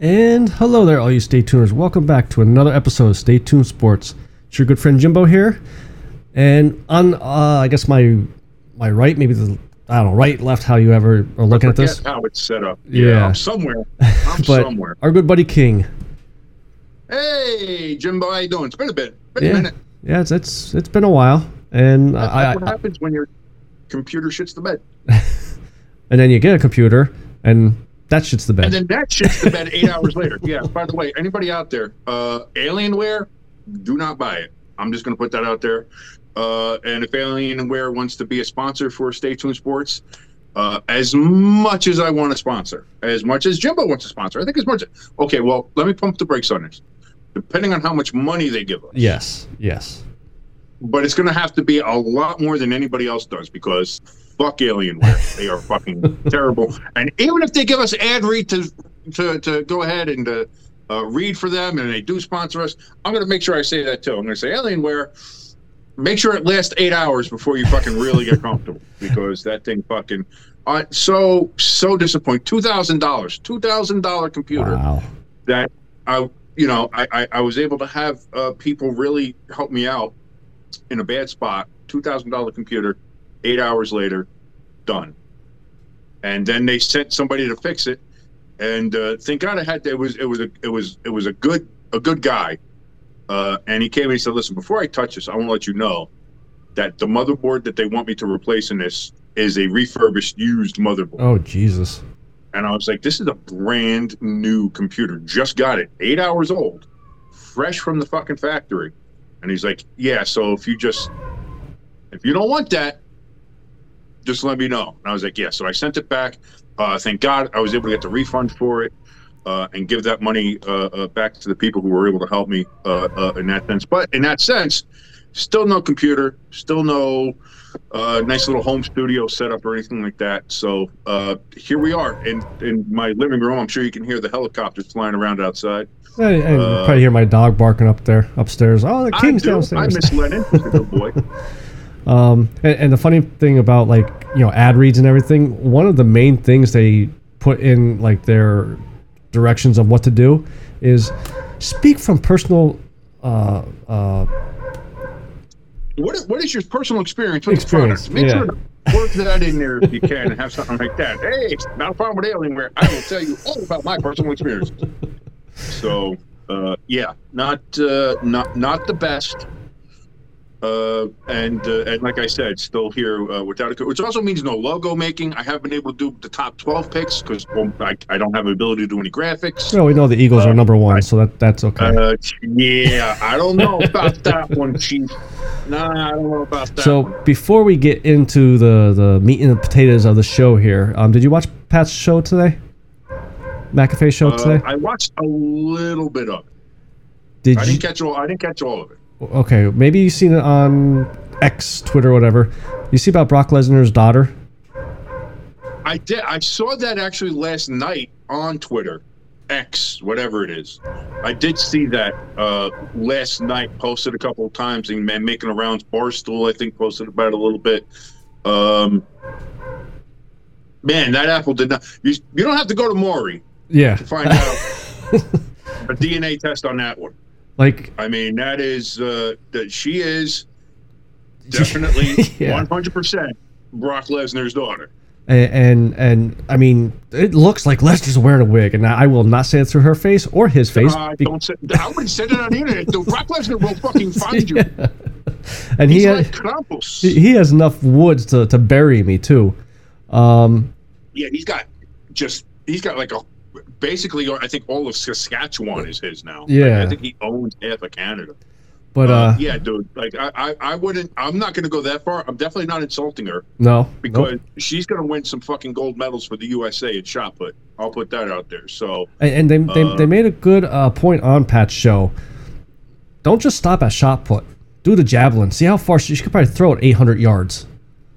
And hello there, all you Stay Tuners. Welcome back to another episode of Stay Tuned Sports. It's your good friend Jimbo here. And on, uh, I guess my my right, maybe the I don't know, right, left, how you ever are looking at this. How it's set up. Yeah. I'm somewhere. I'm But somewhere. our good buddy King. Hey, Jimbo, how you doing? It's been a bit. Been a Yeah, minute. yeah, it's it's it's been a while, and That's I, what I happens when your computer shits the bed. and then you get a computer, and that shit's the best. And then that shits the bed eight hours later. Yeah, by the way, anybody out there, uh, Alienware, do not buy it. I'm just going to put that out there. Uh, and if Alienware wants to be a sponsor for Stay Tuned Sports, uh, as much as I want to sponsor, as much as Jimbo wants to sponsor, I think as much. Okay, well, let me pump the brakes on this. Depending on how much money they give us. yes, yes. but it's going to have to be a lot more than anybody else does because fuck Alienware. they are fucking terrible. And even if they give us ad read to to, to go ahead and uh, uh, read for them and they do sponsor us, I'm going to make sure I say that too. I'm going to say Alienware. Make sure it lasts eight hours before you fucking really get comfortable because that thing fucking. Uh, so so disappointing. Two thousand dollars, two thousand dollar computer Wow. that I, you know, I, I, I was able to have uh, people really help me out in a bad spot. Two thousand dollar computer, eight hours later, done. And then they sent somebody to fix it, and uh, thank God I had it was it was a it was it was a good a good guy, uh, and he came and he said, "Listen, before I touch this, I want to let you know that the motherboard that they want me to replace in this is a refurbished used motherboard." Oh Jesus. And I was like, this is a brand new computer. Just got it. Eight hours old. Fresh from the fucking factory. And he's like, yeah, so if you just, if you don't want that, just let me know. And I was like, yeah. So I sent it back. Uh, thank God I was able to get the refund for it uh, and give that money uh, uh, back to the people who were able to help me uh, uh, in that sense. But in that sense, still no computer, still no uh, nice little home studio setup or anything like that. So uh, here we are in in my living room. I'm sure you can hear the helicopters flying around outside. I, Uh, probably hear my dog barking up there upstairs. Oh, the I king's downstairs. I miss Lennon. Good boy. Um, and, and the funny thing about like you know ad reads and everything, one of the main things they put in like their directions of what to do is speak from personal uh, uh, What is, what is your personal experience with Experience, the product? Make yeah. sure to work that in there if you can and have something like that. Hey, not a problem with Alienware. I will tell you all about my personal experience. So, uh, yeah, not uh, not not the best. Uh, and uh, and like I said, still here uh, without a co- which also means no logo making. I haven't been able to do the top twelve picks because well, I, I don't have the ability to do any graphics. No, we know the Eagles are number one, so that that's okay. Uh, yeah, I don't know about that one, Chief. Nah, I don't know about that. so one. before we get into the the meat and the potatoes of the show here, um, did you watch Pat's show today? McAfee show Uh, today? I watched a little bit of it. Did I you? didn't catch all. I didn't catch all of it. Okay, maybe you've seen it on X, Twitter, whatever. You see about Brock Lesnar's daughter? I did. I saw that actually last night on Twitter, X, whatever it is. I did see that uh, last night. Posted a couple of times and man making around. Barstool, I think, posted about it a little bit. Um, man, that apple did not. You, you don't have to go to Maury Yeah. to find out a DNA test on that one. Like, I mean, that is uh, that she is definitely one hundred percent Brock Lesnar's daughter. and, and and I mean, it looks like Lesnar's wearing a wig, and I will not say it through her face or his face. Uh, be- don't say, I wouldn't say that on the internet. The Brock Lesnar will fucking find you. and He's he like ha- Krampus. he he has enough woods to, to bury me too. Um, yeah, he's got just he's got like a basically. I think all of Saskatchewan is his now. Like, Yeah. I think he owns half of Canada. but Uh, uh, yeah, dude. Like I, I, I wouldn't. I'm not going to go that far. I'm definitely not insulting her no, because nope. she's going to win some fucking gold medals for the USA in shot put. I'll put that out there. So and, and they, they uh, they made a good uh, point on Pat's show. Don't just stop at shot put. Do the javelin. See how far she, she could probably throw it 800 yards.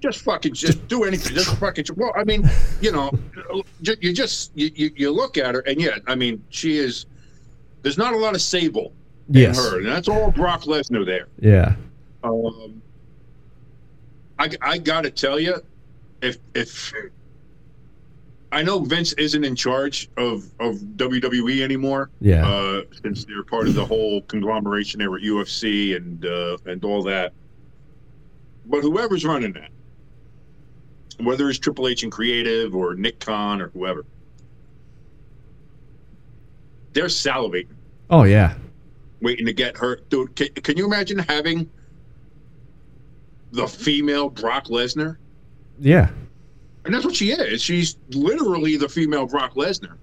Just fucking just do anything. Just fucking. Well, I mean, you know, you just you, you, you look at her, and yet, I mean, she is. There's not a lot of sable Yes. in her, and that's all Brock Lesnar there. Yeah. Um, I I gotta tell you, if if I know Vince isn't in charge of of WWE anymore, Yeah. uh, since they're part of the whole conglomeration there with UFC and uh, and all that. But whoever's running that, whether it's Triple H and Creative or Nick Khan or whoever, they're salivating, Oh yeah. waiting to get her. Dude, can, can you imagine having the female Brock Lesnar? Yeah. And that's what she is. She's literally the female Brock Lesnar.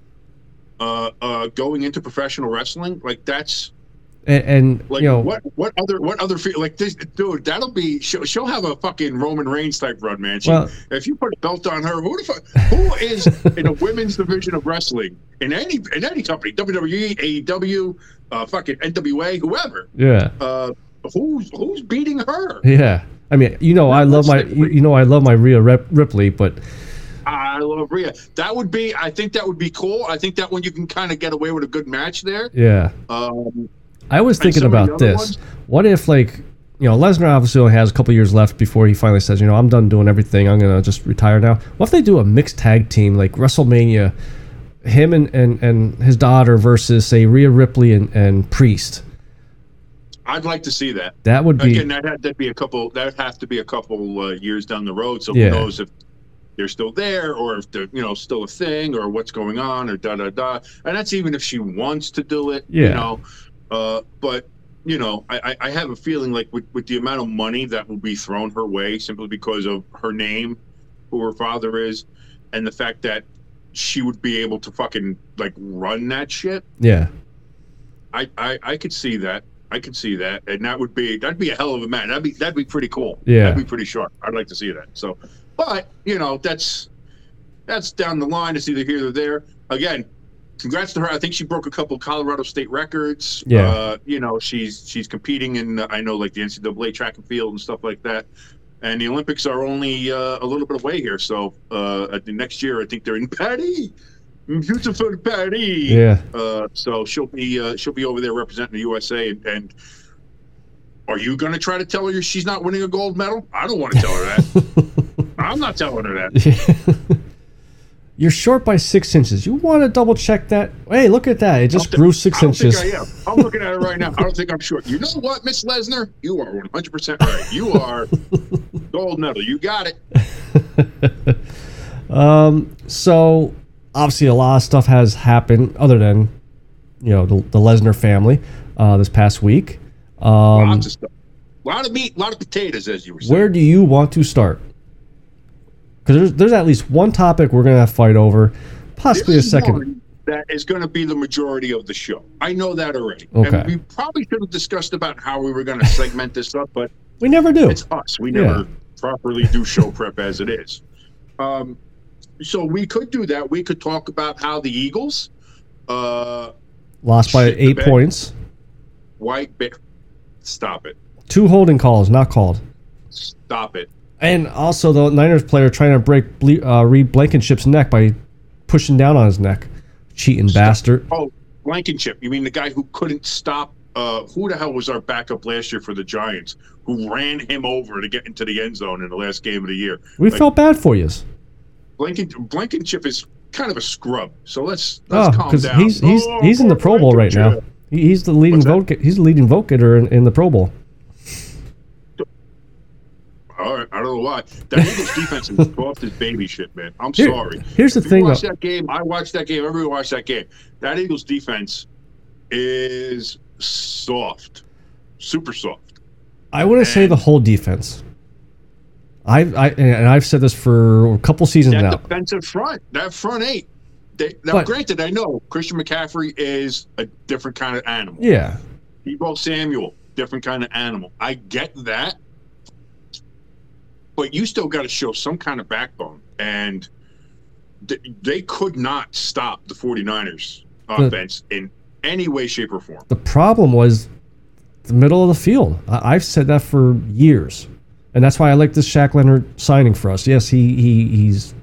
Uh, uh, going into professional wrestling, like that's And, and Like you know what? What other? What other? fe- Like this, dude. That'll be. She'll, she'll have a fucking Roman Reigns type run, man. She, Well- if you put a belt on her, who the fuck? Who is in a women's division of wrestling in any in any company? WWE, AEW, uh, fucking NWA, whoever. Yeah. Uh, who's who's beating her? Yeah. I mean, you know, I love my, you know, I love my Rhea Rip- Ripley, but I love Rhea. That would be. I think that would be cool. I think that one you can kind of get away with a good match there. yeah, Um, I was thinking some of the about this. ones? What if, like, you know, Lesnar obviously only has a couple years left before he finally says, you know, I'm done doing everything. I'm gonna just retire now. What if they do a mixed tag team like WrestleMania, him and and, and his daughter versus say Rhea Ripley and, and Priest? I'd like to see that. That would be Again, that had to be a couple. That would have to be a couple uh, years down the road. So Yeah. who knows if they're still there or if they're you know still a thing or what's going on or da da da. And that's even if she wants to do it. Yeah. You know, uh, but you know, I, I- I have a feeling like with, with the amount of money that will be thrown her way simply because of her name, who her father is, and the fact that she would be able to fucking like run that shit. yeah, I, I, I could see that. I could see that, and that would be that'd be a hell of a man. That'd be that'd be pretty cool. Yeah. that'd be pretty sharp. I'd like to see that. So, but you know, that's that's down the line. It's either here or there. Again, congrats to her. I think she broke a couple Colorado State records. Yeah. Uh, you know, she's she's competing in I know like the NCAA track and field and stuff like that. And the Olympics are only uh, a little bit away here. So uh, at the next year, I think they're in Paris, beautiful Paris. yeah. Uh, so she'll be uh, she'll be over there representing the USA. And, and are you going to try to tell her she's not winning a gold medal? I don't want to tell her that. I'm not telling her that. You're short by six inches. You want to double check that? Hey, look at that! It just grew six I inches. Think I am. I'm looking at it right now. I don't think I'm short. You know what, Miss Lesnar? You are 100 percent right. You are gold medal. You got it. Um, so obviously a lot of stuff has happened other than you know the, the Lesnar family uh, this past week. Um, Lots of stuff. A lot of meat, a lot of potatoes, as you were saying. Where do you want to start? Because there's, there's at least one topic we're going to have to fight over, possibly a second. that is going to be the majority of the show. I know that already. Okay. And we probably should have discussed about how we were going to segment this up, but We never do. it's us. We never properly do show prep as it is. Um, so we could do that. We could talk about how the Eagles, uh, Lost by eight points. White Bear, stop it, Two holding calls, not called. stop it. And also the Niners player trying to break Ble- uh, Reed Blankenship's neck by pushing down on his neck. Cheating bastard. Oh, Blankenship. You mean the guy who couldn't stop? Uh, who the hell was our backup last year for the Giants? Who ran him over to get into the end zone in the last game of the year? We Like, felt bad for you. Blanken, Blankenship is kind of a scrub. So let's let's Oh, calm because down. he's he's Oh, he's in the Pro Bowl right now. He's the leading vote. He's the leading vote getter in, in the Pro Bowl. All right, I don't know why. That Eagles defense is soft as baby shit, man. I'm Here- sorry. here's the If you thing, watch though. that game. I watched that game. Everybody watched that game. That Eagles defense is soft, super soft. I wouldn't say the whole defense. I, I and I've said this for a couple seasons That now. defensive front, that front eight. They, now, But- granted, I know Christian McCaffrey is a different kind of animal. Yeah, Deebo Samuel, different kind of animal. I get that, but you still got to show some kind of backbone, and th- they could not stop the 49ers The- offense in any way, shape, or form. the problem was the middle of the field. I, I've said that for years, and that's why I like this Shaq Leonard signing for us. Yes, he he he's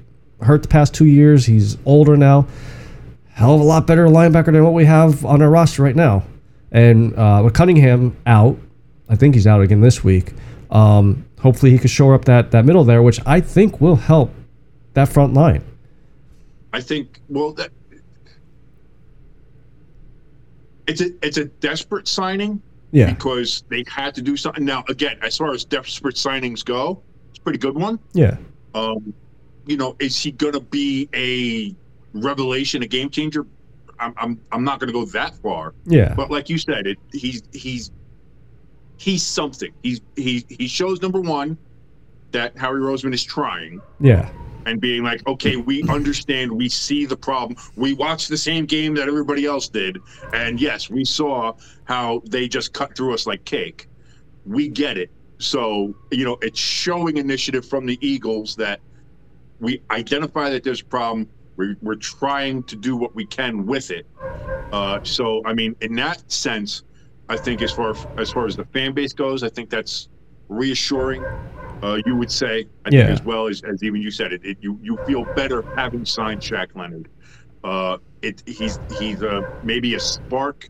hurt the past two years. He's older now. Hell of a lot better linebacker than what we have on our roster right now. And uh, with Cunningham out, I think he's out again this week. Um, hopefully, he can shore up that that middle there, which I think will help that front line. I think. Well, that it's a it's a desperate signing Yeah, because they had to do something. Now, again, as far as desperate signings go, it's a pretty good one. yeah, Um, you know, is he going to be a revelation, a game changer? I'm, I'm, I'm not going to go that far, yeah. but like you said, it he's he's he's something. He's he he shows number one that Howie Roseman is trying Yeah, and being like, okay, we understand, we see the problem. We watched the same game that everybody else did, and yes, we saw how they just cut through us like cake. We get it. So you know, it's showing initiative from the Eagles that we identify that there's a problem. We're, we're trying to do what we can with it. Uh, so I mean, in that sense, I think as far as far as the fan base goes, I think that's reassuring. Uh, you would say, I Yeah. think, as well as, as even you said it, it you you feel better having signed Shaq Leonard. Uh, it he's he's uh, maybe a spark,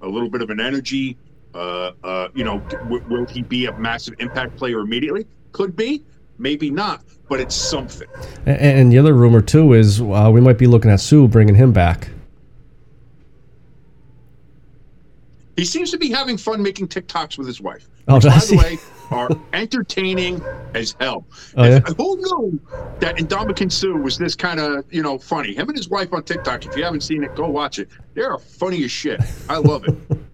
a little bit of an energy. Uh, uh, you know, w- will he be a massive impact player immediately? Could be, maybe not, but it's something. and, and the other rumor too is uh, we might be looking at Suh bringing him back. He seems to be having fun making TikToks with his wife. Oh, which, by the way, are entertaining as hell. Oh, yeah? Who knew that Ndamukong Suh was this kind of, you know, funny? Him and his wife on TikTok, if you haven't seen it, go watch it. They're funny as shit. I love it.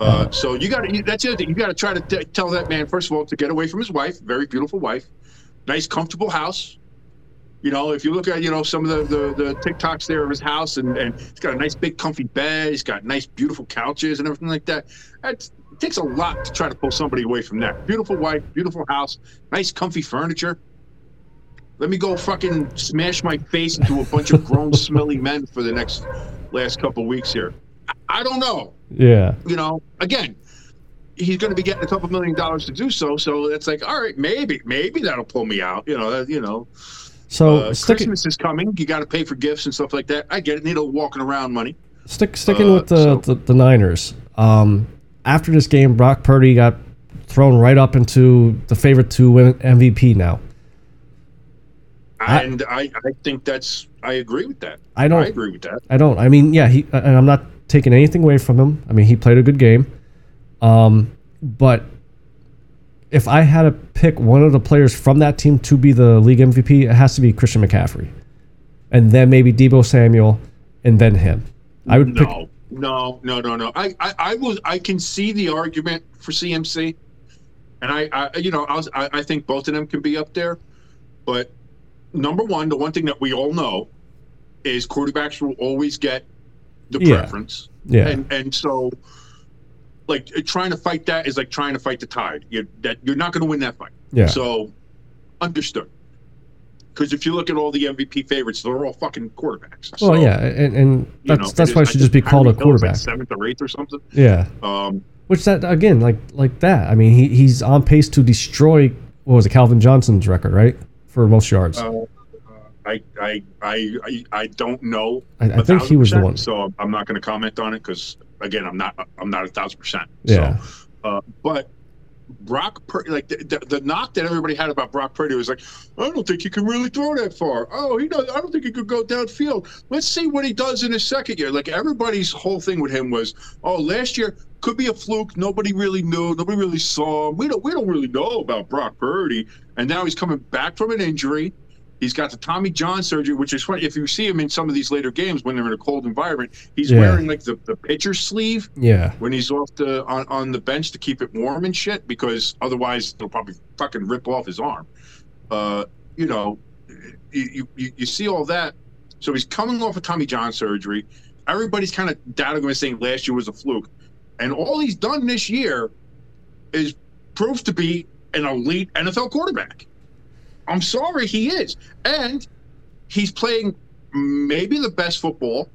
Uh, so you got to, that's the other thing. You got to try to t- tell that man, first of all, to get away from his wife, very beautiful wife, nice, comfortable house. You know, if you look at, you know, some of the, the, the TikToks there of his house and, and he's got a nice big comfy bed. He's got nice, beautiful couches and everything like that. That's, it takes a lot to try to pull somebody away from that. Beautiful wife, beautiful house, nice comfy furniture. Let me go fucking smash my face into a bunch of grown, smelly men for the next last couple weeks here. I, I don't know. Yeah, You know, again, he's going to be getting a couple million dollars to do so. So it's like, all right, maybe, maybe that'll pull me out. You know, that, you know, so uh, sticking Christmas is coming. You got to pay for gifts and stuff like that. I get it. Need a walking around money. stick sticking uh, with the, so- the the Niners. Um, after this game, Brock Purdy got thrown right up into the favorite to win MVP now. I- And I, I think that's, I agree with that. I don't- I agree with that. I don't. I mean, yeah, he and I'm not taking anything away from him. I mean, he played a good game. Um, but if I had to pick one of the players from that team to be the league MVP, it has to be Christian McCaffrey, and then maybe Deebo Samuel, and then him. I would pick. No, no, no, no, no. I, I, I was, I can see the argument for CMC, And I, I you know, I, was, I, I think both of them can be up there. But number one, the one thing that we all know is quarterbacks will always get the Yeah. preference. Yeah. And and so, like trying to fight that is like trying to fight the tide. You that you're not going to win that fight. Yeah. So, understood. Because if you look at all the MVP favorites, they're all fucking quarterbacks. well, yeah, and, and you that's know, that's why it should just be called a is, like, quarterback. seventh or eighth or something. Yeah. Um, Which that again, like like that. I mean, he he's on pace to destroy what was it, Calvin Johnson's record, right, for most yards. uh, I, I, I, I, I don't know. I think he was the one. So I'm not going to comment on it because again, I'm not, I'm not a thousand percent. Yeah. So, uh, but Brock, Pur- like the, the, the knock that everybody had about Brock Purdy was like, I don't think he can really throw that far. Oh, he does. I don't think he could go downfield. Let's see what he does in his second year. Like everybody's whole thing with him was, oh, last year could be a fluke. Nobody really knew. Nobody really saw him. We don't. We don't really know about Brock Purdy. And now he's coming back from an injury. He's got the Tommy John surgery, which is funny. If you see him in some of these later games when they're in a cold environment, he's Yeah. wearing like the, the pitcher sleeve yeah. when he's off the on, on the bench to keep it warm and shit because otherwise they'll probably fucking rip off his arm. Uh, you know, you, you you see all that. So he's coming off of Tommy John surgery. Everybody's kind of doubting him saying last year was a fluke, and all he's done this year is proved to be an elite NFL quarterback. I'm sorry, he is, and he's playing maybe the best football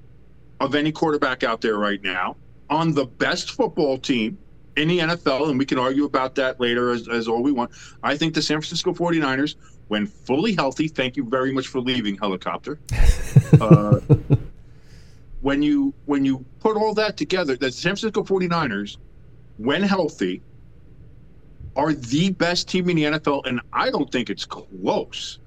of any quarterback out there right now on the best football team in the NFL, and we can argue about that later as, as all we want. I think the San Francisco 49ers, when fully healthy, thank you very much for leaving helicopter. Uh, when you when you put all that together, the San Francisco 49ers, when healthy, are the best team in the NFL, and I don't think it's close.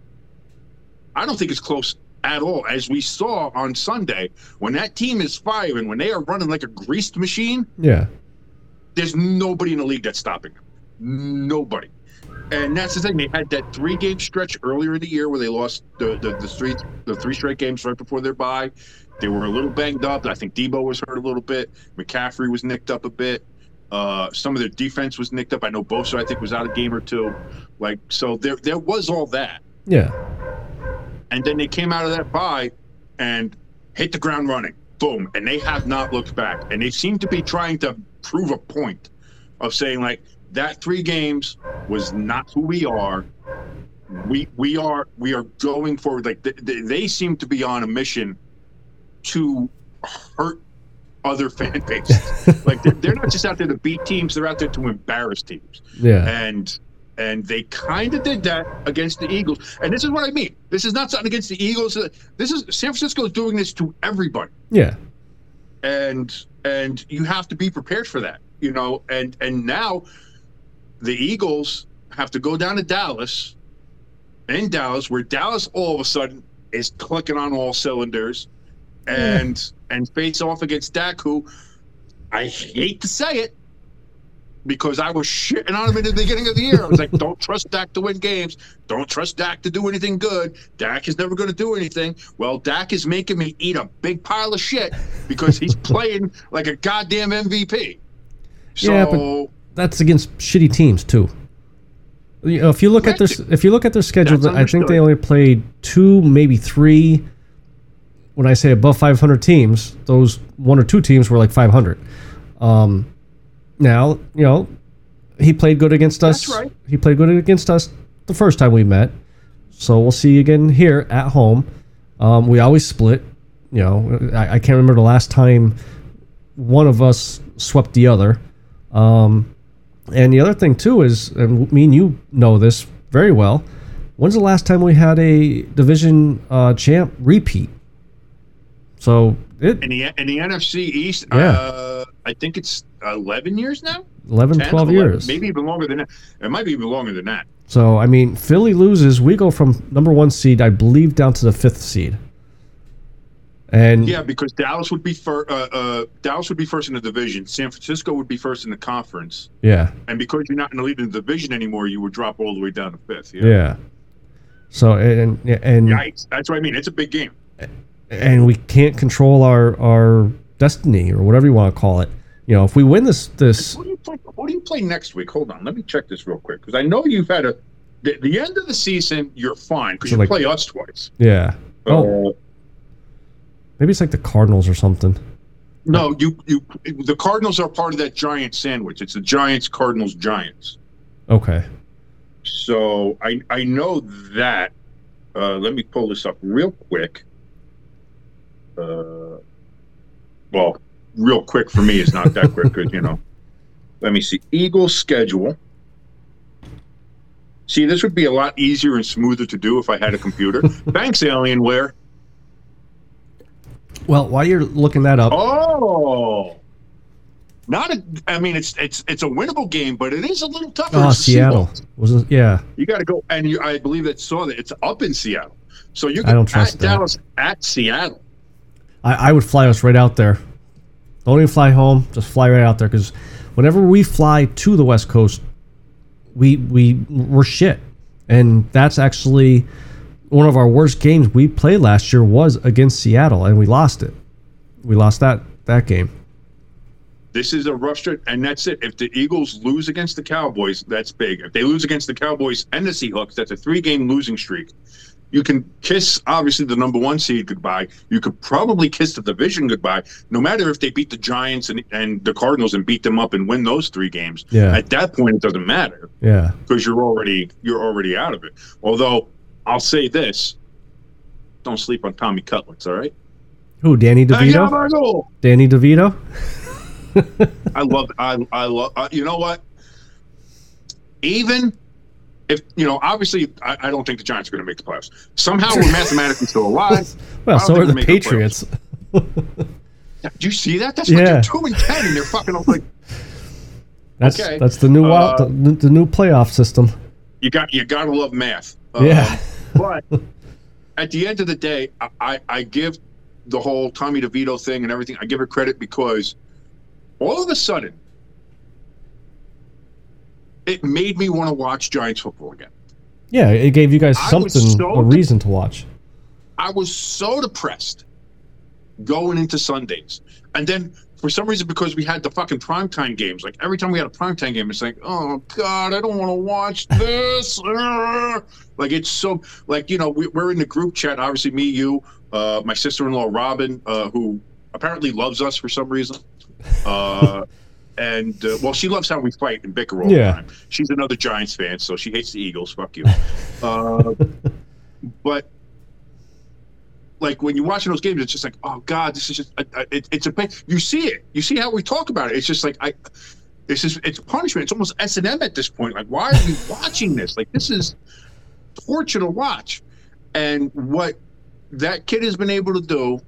I don't think it's close at all. As we saw on Sunday, when that team is firing, when they are running like a greased machine, Yeah. there's nobody in the league that's stopping them. Nobody. And that's the thing. They had that three game stretch earlier in the year where they lost the, the, the three the three straight games right before their bye. They were a little banged up. I think Deebo was hurt a little bit. McCaffrey was nicked up a bit. Uh, some of their defense was nicked up. I know Bosa, I think, was out a game or two. Like so, there there was all that. Yeah. And then they came out of that bye and hit the ground running. Boom. And they have not looked back. And they seem to be trying to prove a point of saying, like, that three games was not who we are. We we are we are going forward. Like th- th- they seem to be on a mission to hurt other fan bases. like they're, they're not just out there to beat teams; they're out there to embarrass teams Yeah. and and they kind of did that against the Eagles. And this is what I mean. This is not something against the Eagles. This is San Francisco is doing this to everybody, Yeah. and and you have to be prepared for that, you know. And and now the Eagles have to go down to Dallas, in Dallas, where Dallas all of a sudden is clicking on all cylinders, and and face off against Dak, who I hate to say it, because I was shitting on him in the beginning of the year. I was like, don't trust Dak to win games. Don't trust Dak to do anything good. Dak is never going to do anything. Well, Dak is making me eat a big pile of shit because he's playing like a goddamn MVP. So, Yeah, but- That's against shitty teams too. You know, if you look at their if you look at their schedule, I think they only played two, maybe three. When I say above 500 teams, those one or two teams were like 500. Um, now, you know, he played good against us. Right. He played good against us the first time we met. So we'll see again here at home. Um, we always split. You know, I, I can't remember the last time one of us swept the other. Um, and the other thing too is, and me and you know this very well. When's the last time we had a division uh, champ repeat? So it in the in the NFC East, Yeah. uh, I think it's 11 years now. 11, 10, 12 11, years. maybe even longer than that. It might be even longer than that. So I mean, Philly loses. We go from number one seed, I believe, down to the fifth seed. And Yeah, because Dallas would be first. Uh, uh, Dallas would be first in the division. San Francisco would be first in the conference. yeah, And because you're not in the lead in the division anymore, you would drop all the way down to fifth. Yeah. yeah. So and and Yikes! That's what I mean. It's a big game. And we can't control our our destiny or whatever you want to call it. you know, if we win this this What do you play? What do you play next week? Hold on, let me check this real quick because I know you've had a. The, the end of the season, you're fine because So, you like- play us twice. yeah. Oh, Uh, maybe it's like the Cardinals or something. no, you you. The Cardinals are part of that giant sandwich. It's the Giants, Cardinals, Giants. Okay. So I I know that. Uh, let me pull this up real quick. Uh, well, real quick for me is not that quick because you know. Let me see. Eagles schedule. See, this would be a lot easier and smoother to do if I had a computer. Thanks, Alienware. Well, while you're looking that up, Oh, not a. I mean, it's it's it's a winnable game, but it is a little tougher. oh, Seattle wasn't. Yeah. You got to go, and you, I believe that saw that it's up in Seattle. So you I can don't trust at that. Dallas at Seattle. I, I would fly us right out there. Don't even fly home. Just fly right out there because whenever we fly to the West Coast, we we we're shit, and that's actually one of our worst games we played last year was against Seattle, and we lost it. We lost that that game. This is a rough stretch, and that's it. If the Eagles lose against the Cowboys, that's big. If they lose against the Cowboys and the Seahawks, that's a three-game losing streak. You can kiss obviously the number one seed goodbye. You could probably kiss the division goodbye. No matter if they beat the Giants and, and the Cardinals and beat them up and win those three games. Yeah. At that point, it doesn't matter. Yeah. because you're already you're already out of it. Although I'll say this: don't sleep on Tommy Cutlets. All right. Who? Danny DeVito. Danny DeVito. I love. I I love. Uh, you know what? Even if you know, obviously, I, I don't think the Giants are going to make the playoffs. Somehow, we're mathematically still alive. Well, so are the make the Patriots. Do you see that? That's like Yeah. they're two and ten, and they're fucking like That's Okay. that's the new Uh, the, the new playoff system. you got you got to love math. Um, Yeah. but at the end of the day, I, I, I give the whole Tommy DeVito thing and everything. I give her credit because all of a sudden, it made me want to watch Giants football again. Yeah, it gave you guys I something, so a reason to watch. I was so depressed going into Sundays. And then for some reason, because we had the fucking primetime games, like every time we had a primetime game, it's like, oh God, I don't want to watch this. Like it's so like, you know, we, we're in the group chat, obviously me, you, uh, my sister-in-law, Robin, uh, who apparently loves us for some reason. Uh, and uh, well, she loves how we fight and bicker all Yeah. the time. She's another Giants fan, so she hates the Eagles. Fuck you. Uh, but like when you're watching those games, it's just like, oh god, this is just uh, uh, it, it's a pain. You see it, you see how we talk about it. It's just like I, this is it's punishment. It's almost S and M at this point. Like, why are we watching this? Like, this is torture to watch. And what that kid has been able to do,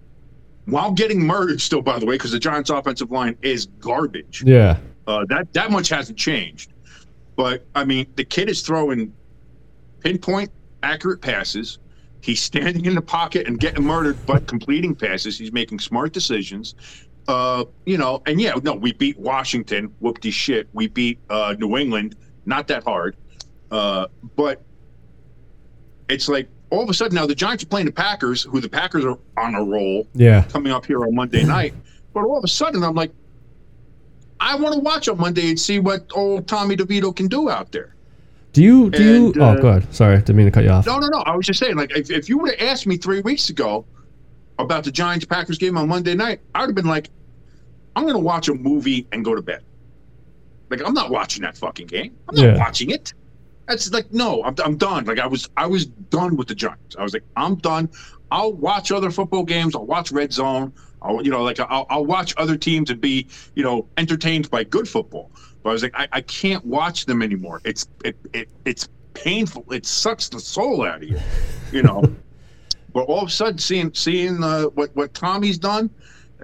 while getting murdered, still by the way, because the Giants' offensive line is garbage. Yeah. Uh, that that much hasn't changed. But I mean, the kid is throwing pinpoint accurate passes. He's standing in the pocket and getting murdered, but completing passes. He's making smart decisions. Uh, you know, and yeah, no, we beat Washington. Whoopty shit. We beat uh, New England. Not that hard. Uh, but it's like all of a sudden now the Giants are playing the Packers, who the Packers are on a roll Yeah. coming up here on Monday night. But all of a sudden, I'm like, I want to watch on Monday and see what old Tommy DeVito can do out there. Do you do you? And, oh, uh, go ahead. Sorry, didn't mean to cut you off. No, no, no. I was just saying, like, if, if you would have asked me three weeks ago about the Giants Packers game on Monday night, I would have been like, I'm going to watch a movie and go to bed. Like, I'm not watching that fucking game. I'm not Yeah. watching it. That's like, no, I'm, I'm done. Like, I was, I was done with the Giants. I was like, I'm done. I'll watch other football games. I'll watch Red Zone. I'll, you know, like I'll, I'll watch other teams and be, you know, entertained by good football. But I was like, I, I can't watch them anymore. It's, it, it, it's painful. It sucks the soul out of you, you know. but all of a sudden, seeing, seeing uh, what, what Tommy's done,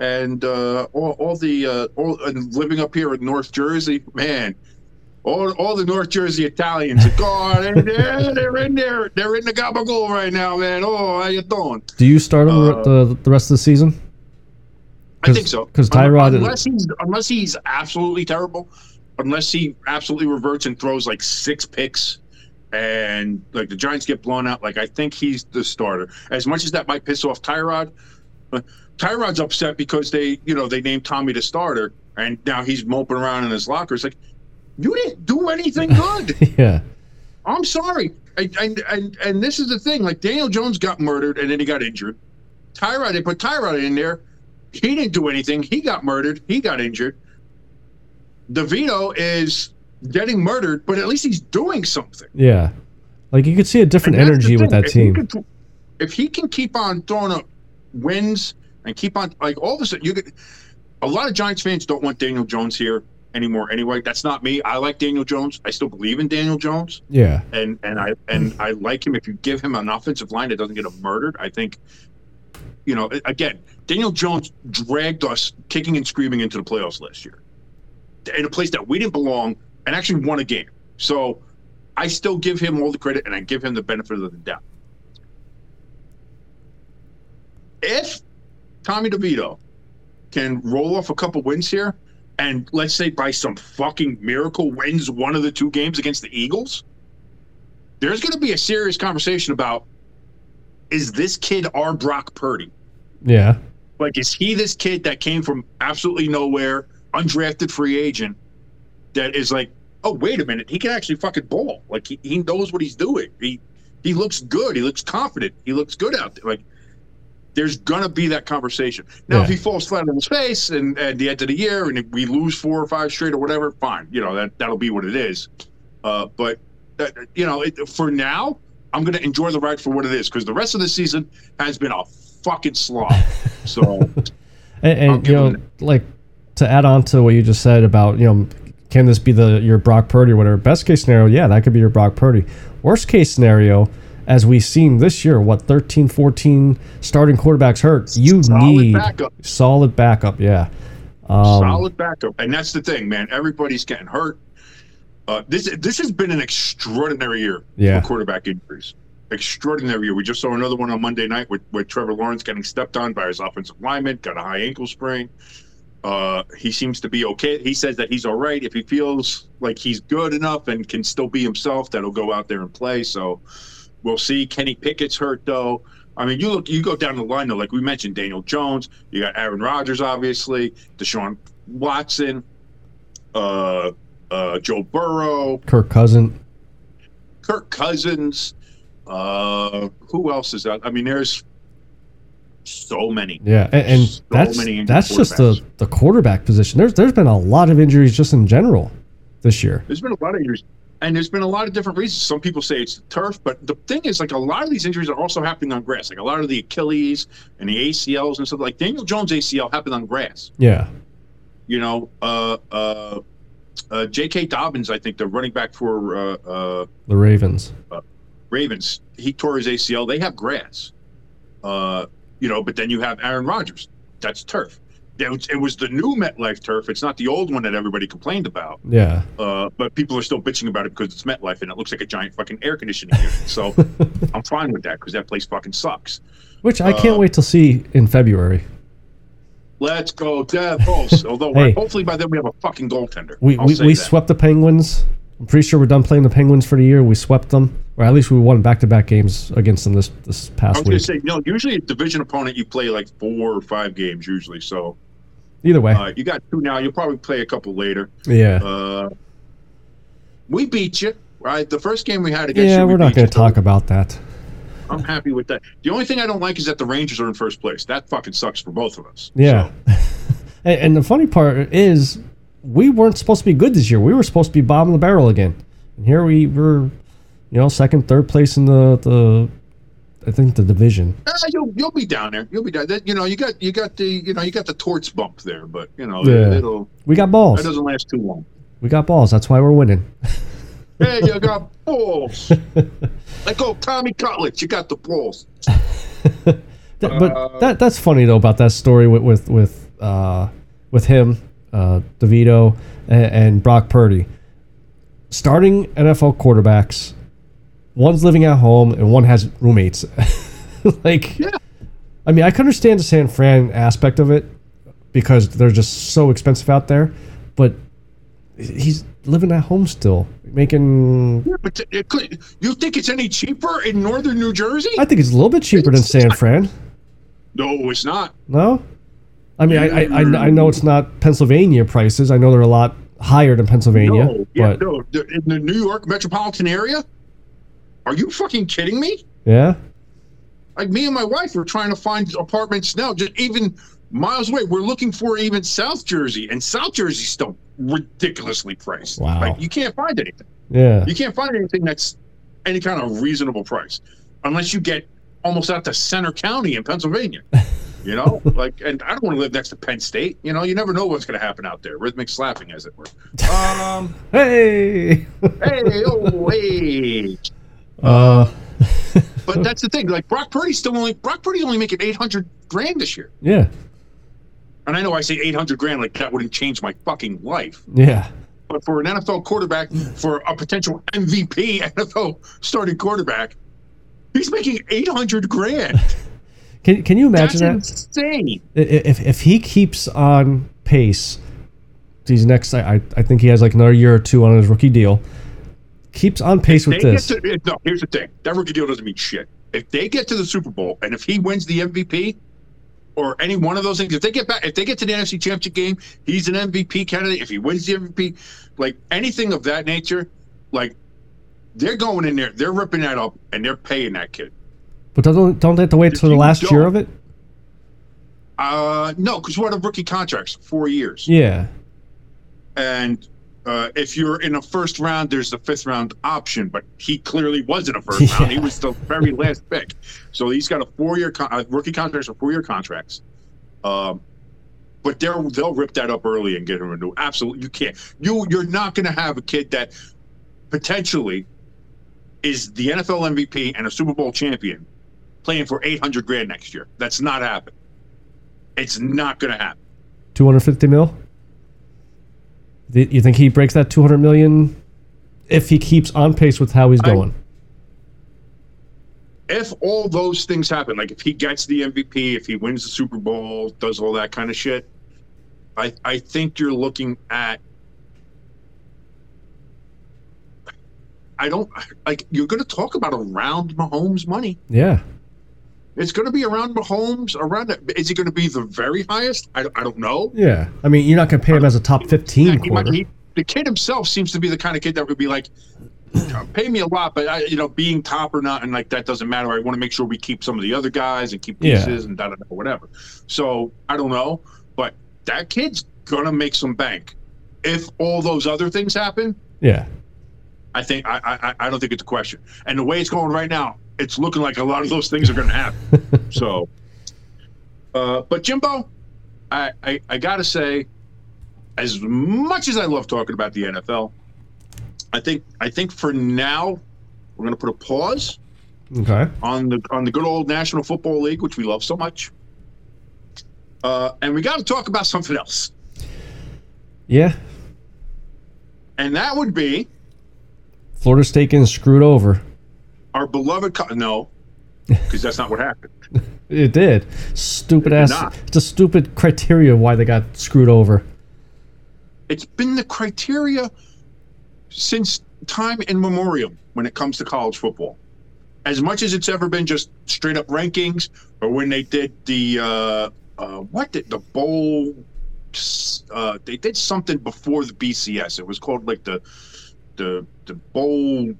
and uh, all, all the uh, all and living up here in North Jersey, man, all, all the North Jersey Italians are God, they're, they're, they're in there, they're in the gabagool right now, man. Oh, how you doing? Do you start him Uh, the the rest of the season? I think so. Because Tyrod- unless he's unless he's absolutely terrible, unless he absolutely reverts and throws like six picks, and like the Giants get blown out, like I think he's the starter. As much as that might piss off Tyrod, uh, Tyrod's upset because they, you know, they named Tommy the starter. and now he's moping around in his locker. It's like, you didn't do anything good. yeah. I'm sorry. And, and and and this is the thing. Like Daniel Jones got murdered and then he got injured. Tyrod, they put Tyrod in there. He didn't do anything. He got murdered. He got injured. DeVito is getting murdered, but at least he's doing something. Yeah. Like you could see a different And that's the energy with that If he team. can- if he can keep on throwing up wins and keep on like all of a sudden you get a lot of Giants fans don't want Daniel Jones here anymore anyway. That's not me. I like Daniel Jones. I still believe in Daniel Jones. Yeah. and and I and I like him if you give him an offensive line that doesn't get him murdered. I think, you know, again, Daniel Jones dragged us kicking and screaming into the playoffs last year, in a place that we didn't belong, and actually won a game. So, I still give him all the credit, and I give him the benefit of the doubt. If Tommy DeVito can roll off a couple wins here, and let's say by some fucking miracle wins one of the two games against the Eagles, there's going to be a serious conversation about is this kid our Brock Purdy? Yeah. Like, is he this kid that came from absolutely nowhere, undrafted free agent, that is like, oh, wait a minute, he can actually fucking ball. Like, he, he knows what he's doing. He he looks good. He looks confident. He looks good out there. Like, there's gonna be that conversation. Now, if he falls flat on his face and at the end of the year, and we lose four or five straight or whatever, fine. You know that that'll be what it is. Uh, but that, you know, it, for now, I'm gonna enjoy the ride for what it is because the rest of the season has been a fucking slog. So And, and you know, him like to add on to what you just said about, you know, can this be the your Brock Purdy or whatever? Best case scenario, yeah, that could be your Brock Purdy. Worst case scenario, as we've seen this year, what 13, 14 starting quarterbacks hurt, you Solid need backup. solid backup. Yeah. Um, solid backup, and that's the thing, man. Everybody's getting hurt. Uh, this this has been an extraordinary year Yeah. for quarterback injuries. Extraordinary year. We just saw another one on Monday night with, with Trevor Lawrence getting stepped on by his offensive lineman, got a high ankle sprain. Uh, he seems to be okay. He says that he's all right. If he feels like he's good enough and can still be himself, that'll go out there and play. So we'll see. Kenny Pickett's hurt though. I mean, you look, you go down the line though. Like we mentioned, Daniel Jones. You got Aaron Rodgers, obviously. Deshaun Watson. Uh, uh, Joe Burrow. Kirk Cousin. Kirk Cousins. Uh, who else is that? I mean, there's so many. Yeah, and, and So that's that's just the the quarterback position. There's there's been a lot of injuries just in general this year. There's been a lot of injuries, and there's been a lot of different reasons. Some people say it's the turf, but the thing is, like a lot of these injuries are also happening on grass. Like a lot of the Achilles and the ACLs and stuff. Like Daniel Jones' ACL happened on grass. Yeah, You know, uh, uh, uh, J.K. Dobbins, I think the running back for uh, uh, the Ravens. Ravens, he tore his ACL. They have grass, uh, you know, but then you have Aaron Rodgers. That's turf. It was, it was the new MetLife turf. It's not the old one that everybody complained about. Yeah, Uh, but people are still bitching about it because it's MetLife and it looks like a giant fucking air conditioning unit. So I'm fine with that because that place fucking sucks. which I can't Uh, wait to see in February. Let's go Devils. Although Hey. hopefully by then we have a fucking goaltender. We I'll we, we swept the Penguins. I'm pretty sure we're done playing the Penguins for the year. We swept them, or at least we won back to back games against them this this past week. I was Gonna say, know, usually a division opponent you play like four or five games usually. So Either way, uh, you got two now. You'll probably play a couple later. yeah, Uh, we beat you, right? The first game we had against yeah. you, we We're not going to talk about that. I'm happy with that. The only thing I don't like is that the Rangers are in first place. That fucking sucks for both of us. Yeah, So, and, and the funny part is, we weren't supposed to be good this year. We were supposed to be bottom of the barrel again, and here we were, you know, second, third place in the the, I think the division. ah, you'll you'll be down there. You'll be down. That, you know, you got you got the you know you got the torts bump there, but you know Yeah. it, will We got balls. that doesn't last too long. We got balls. That's why we're winning. Hey, you got balls. like oh, Tommy Cutlets, you got the balls. Th- but Uh, that that's funny though about that story with with with uh, with him, uh, Devito, and, and Brock Purdy, starting NFL quarterbacks. One's living at home and one has roommates. like, Yeah. I mean, I can understand the San Fran aspect of it because they're just so expensive out there, but he's living at home still, making. Yeah, but it could, you think it's any cheaper in northern New Jersey? I think it's a little bit cheaper than San Fran. no, it's not. No, I mean, I, I, I I know it's not Pennsylvania prices. I know they're a lot higher than Pennsylvania, No, yeah, but no, in the New York metropolitan area. Are you fucking kidding me? yeah, Like me and my wife are trying to find apartments now, just even miles away. We're looking for even South Jersey, and South Jersey's still ridiculously priced. Wow. Like you can't find anything. yeah, You can't find anything that's any kind of reasonable price, unless you get almost out to Centre County in Pennsylvania. You know, like, and I don't want to live next to Penn State. You know, you never know what's going to happen out there. Rhythmic slapping, as it were. Um, hey, hey, oh, hey. Uh, But that's the thing. Like Brock Purdy's still only Brock Purdy's only making eight hundred grand this year. yeah, And I know I say eight hundred grand like that wouldn't change my fucking life. yeah, But for an NFL quarterback, for a potential MVP NFL starting quarterback, he's making eight hundred grand. can can you That's imagine that? insane. If if he keeps on pace, these next, I- I think he has like another year or two on his rookie deal. Keeps on pace with this. To, no, here's the thing. That rookie deal doesn't mean shit. If they get to the Super Bowl and if he wins the MVP or any one of those things, if they get back, if they get to the NFC Championship game, he's an MVP candidate. If he wins the MVP, like anything of that nature, like they're going in there, they're ripping that up, and they're paying that kid. But don't don't they have to wait till the last year of it? Uh, no, because what are rookie contracts? Four years. Yeah, And uh, if you're in a first round, there's the fifth round option, but he clearly wasn't a first round. He was the very last pick. So he's got a four year con- uh, rookie contracts or four year contracts. Um, but they'll they'll rip that up early and get him a new. Absolutely, you can't. You you're not going to have a kid that potentially is the NFL MVP and a Super Bowl champion playing for 800 grand next year. That's not happening. It's not going to happen. two hundred fifty mil. You think he breaks that two hundred million if he keeps on pace with how he's I- going? if all those things happen, like if he gets the MVP, if he wins the Super Bowl, does all that kind of shit, I I think you're looking at. I don't like. You're going to talk about around Mahomes' money. yeah, It's going to be around Mahomes. Around is he going to be the very highest? I, I don't know. yeah. I mean, you're not gonna pay him as a top fifteen He might- he- the kid himself seems to be the kind of kid that would be like, pay me a lot, but I, you know, being top or not, and like that doesn't matter. I want to make sure we keep some of the other guys and keep Yeah. pieces and da da da whatever. So I don't know, but that kid's gonna make some bank. If all those other things happen, Yeah, I think I I, I don't think it's a question. And the way it's going right now, it's looking like a lot of those things are gonna happen. so, uh, but Jimbo, I, I I gotta say, as much as I love talking about the NFL, I think I think for now we're gonna put a pause okay. on the on the good old National Football League, which we love so much. Uh, and we got to talk about something else, Yeah, and that would be Florida State getting screwed over. Our beloved. Co- no, because that's not what happened. It did. Stupid It ass. It's a stupid criteria why they got screwed over. It's been the criteria since time immemorial when it comes to college football. As much as it's ever been just straight up rankings, or when they did the uh, uh, what did the bowl? Uh, they did something before the BCS. It was called like the the the bowl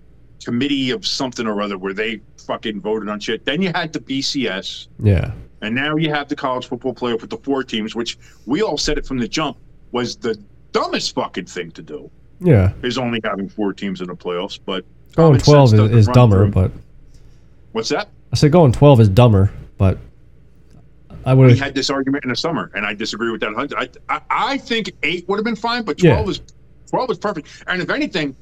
committee of something or other, where they fucking voted on shit. Then you had the BCS. Yeah. And now you have the college football playoff with the four teams, which we all said it from the jump was the dumbest fucking thing to do. Yeah. Is only having four teams in the playoffs, but Going common 12 is, is dumber, through. but what's that? I said going 12 is dumber, but I We would had this argument in the summer, and I disagree with that. I, I, I think eight would have been fine, but Yeah. twelve is twelve is perfect. And if anything,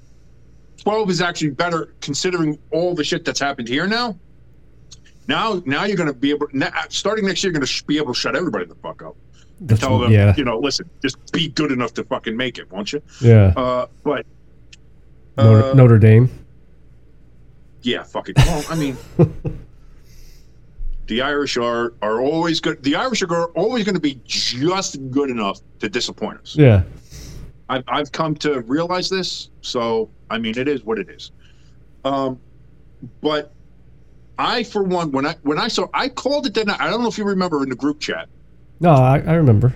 twelve is actually better considering all the shit that's happened here now. Now, now you're going to be able. Now, starting next year, you're going to be able to shut everybody the fuck up. that's, Tell them, yeah. you know, listen, just be good enough to fucking make it, won't you? Yeah. Uh, but Notre, uh, Notre Dame. Yeah, fucking. Well, I mean, the Irish are are always good. The Irish are always going to be just good enough to disappoint us. Yeah. I've I've come to realize this. So I mean, it is what it is. Um, but I, for one, when I when I saw, I called it that night. I don't know if you remember in the group chat. No, I, I remember.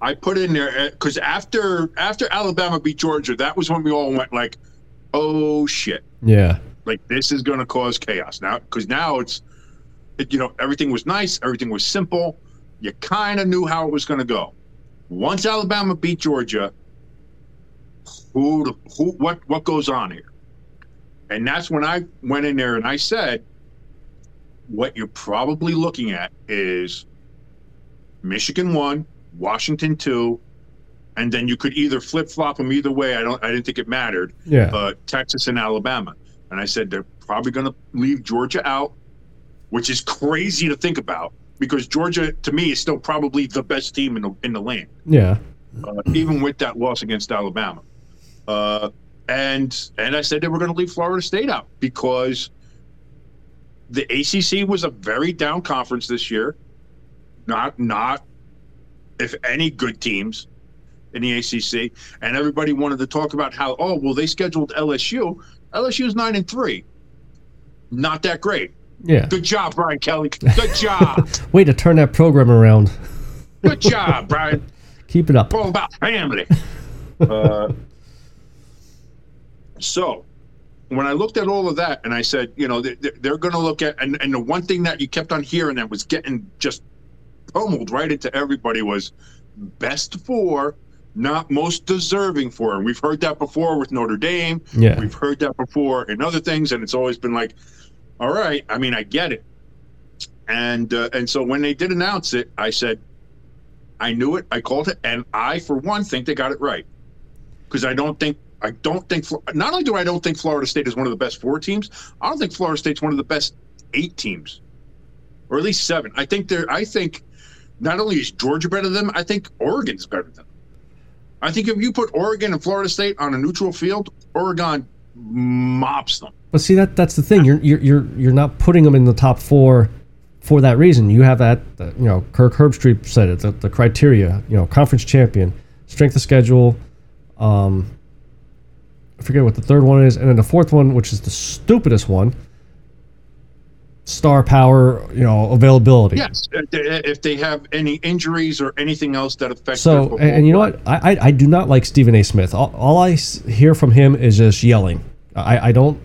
I put in there because after after Alabama beat Georgia, that was when we all went like, "Oh shit!" Yeah. Like this is going to cause chaos now because now it's, it, you know, everything was nice, everything was simple. You kind of knew how it was going to go. Once Alabama beat Georgia, who who what what goes on here? And that's when I went in there and I said, what you're probably looking at is Michigan one, Washington two, and then you could either flip flop them either way. I don't. I didn't think it mattered. Yeah. Uh, Texas and Alabama, and I said they're probably going to leave Georgia out, which is crazy to think about because Georgia, to me, is still probably the best team in the in the land Yeah. uh, even with that loss against Alabama. Uh, and and I said they were going to leave Florida State out because the ACC was a very down conference this year. Not not if any good teams in the ACC, and everybody wanted to talk about how oh well they scheduled LSU. LSU is nine and three. Not that great. Yeah. Good job, Brian Kelly. Good job. Way to turn that program around. Good job, Brian. Keep it up. all about family. uh, so, when I looked at all of that, and I said, you know, they're, they're going to look at, and, and the one thing that you kept on hearing that was getting just pummeled right into everybody was best for, not most deserving for. And we've heard that before with Notre Dame. Yeah. We've heard that before in other things, and it's always been like, all right, I mean, I get it. And uh, and so when they did announce it, I said, I knew it. I called it, and I, for one, think they got it right because I don't think I don't think not only do I don't think Florida State is one of the best four teams, I don't think Florida State's one of the best eight teams, or at least seven. I think they're. I think not only is Georgia better than them, I think Oregon's better than them. I think if you put Oregon and Florida State on a neutral field, Oregon mops them. But see that that's the thing. You're you're you're you're not putting them in the top four for that reason. You have that, you know, Kirk Herbstreit said it. The, the criteria, you know, conference champion, strength of schedule. Um, I forget what the third one is, and then the fourth one, which is the stupidest one, star power. You know, availability. Yes, uh, uh, if they- have any injuries or anything else that affects. So, and, you know what? I, I I do not like Stephen A. Smith. All, all I hear from him is just yelling. I, I don't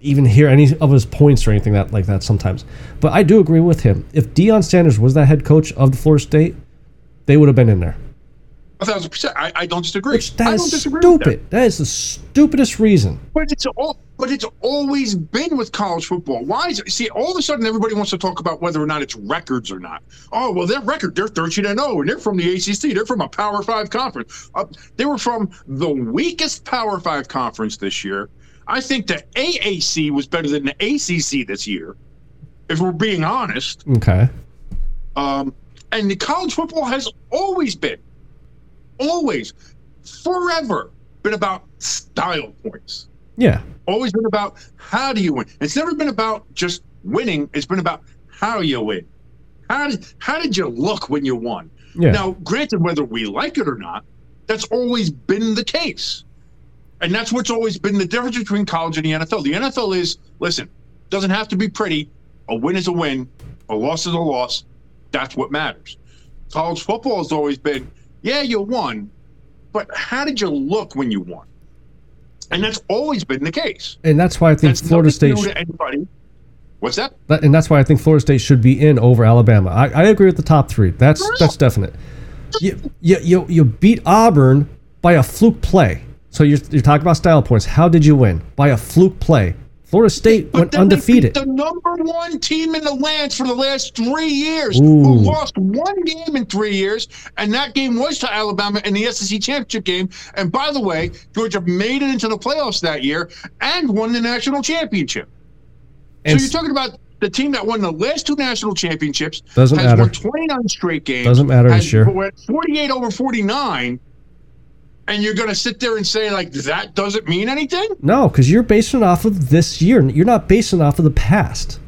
even hear any of his points or anything that like that sometimes. But I do agree with him. If Deion Sanders was that head coach of the Florida State, they would have been in there. A thousand percent. I, I don't disagree. Which I don't is disagree with that. That is the stupidest reason. But it's all. But it's always been with college football. Why is it? See, all of a sudden, everybody wants to talk about whether or not it's records or not. Oh, well, their record, they're thirteen and zero, and they're from the ACC. They're from a Power Five conference. Uh, they were from the weakest Power Five conference this year. I think the AAC was better than the ACC this year, if we're being honest. Okay. Um, and the college football has always been, always, forever been about style points. Yeah. Always been about how do you win. It's never been about just winning. It's been about how you win. How did how did you look when you won? Yeah. Now, granted, whether we like it or not, that's always been the case. And that's what's always been the difference between college and the NFL. The NFL is, listen, doesn't have to be pretty. A win is a win, a loss is a loss. That's what matters. College football has always been, yeah, you won, but how did you look when you won? And that's always been the case. And that's why I think That's Florida State. to anybody. What's that? That, and that's why I think Florida State should be in over Alabama. I, I agree with the top three. That's that's definite. You, you you you beat Auburn by a fluke play. So you're, you're talking about style points. How did you win? By a fluke play. Florida State But went then they beat undefeated. The number one team in the land for the last three years, Ooh. who lost one game in three years, and that game was to Alabama in the SEC championship game. And by the way, Georgia made it into the playoffs that year and won the national championship. And so you're talking about the team that won the last two national championships Doesn't has matter. won 29 straight games. Doesn't matter this year. went 48 over 49. And you're going to sit there and say, like, that doesn't mean anything? no, because you're basing off of this year. You're not basing off of the past.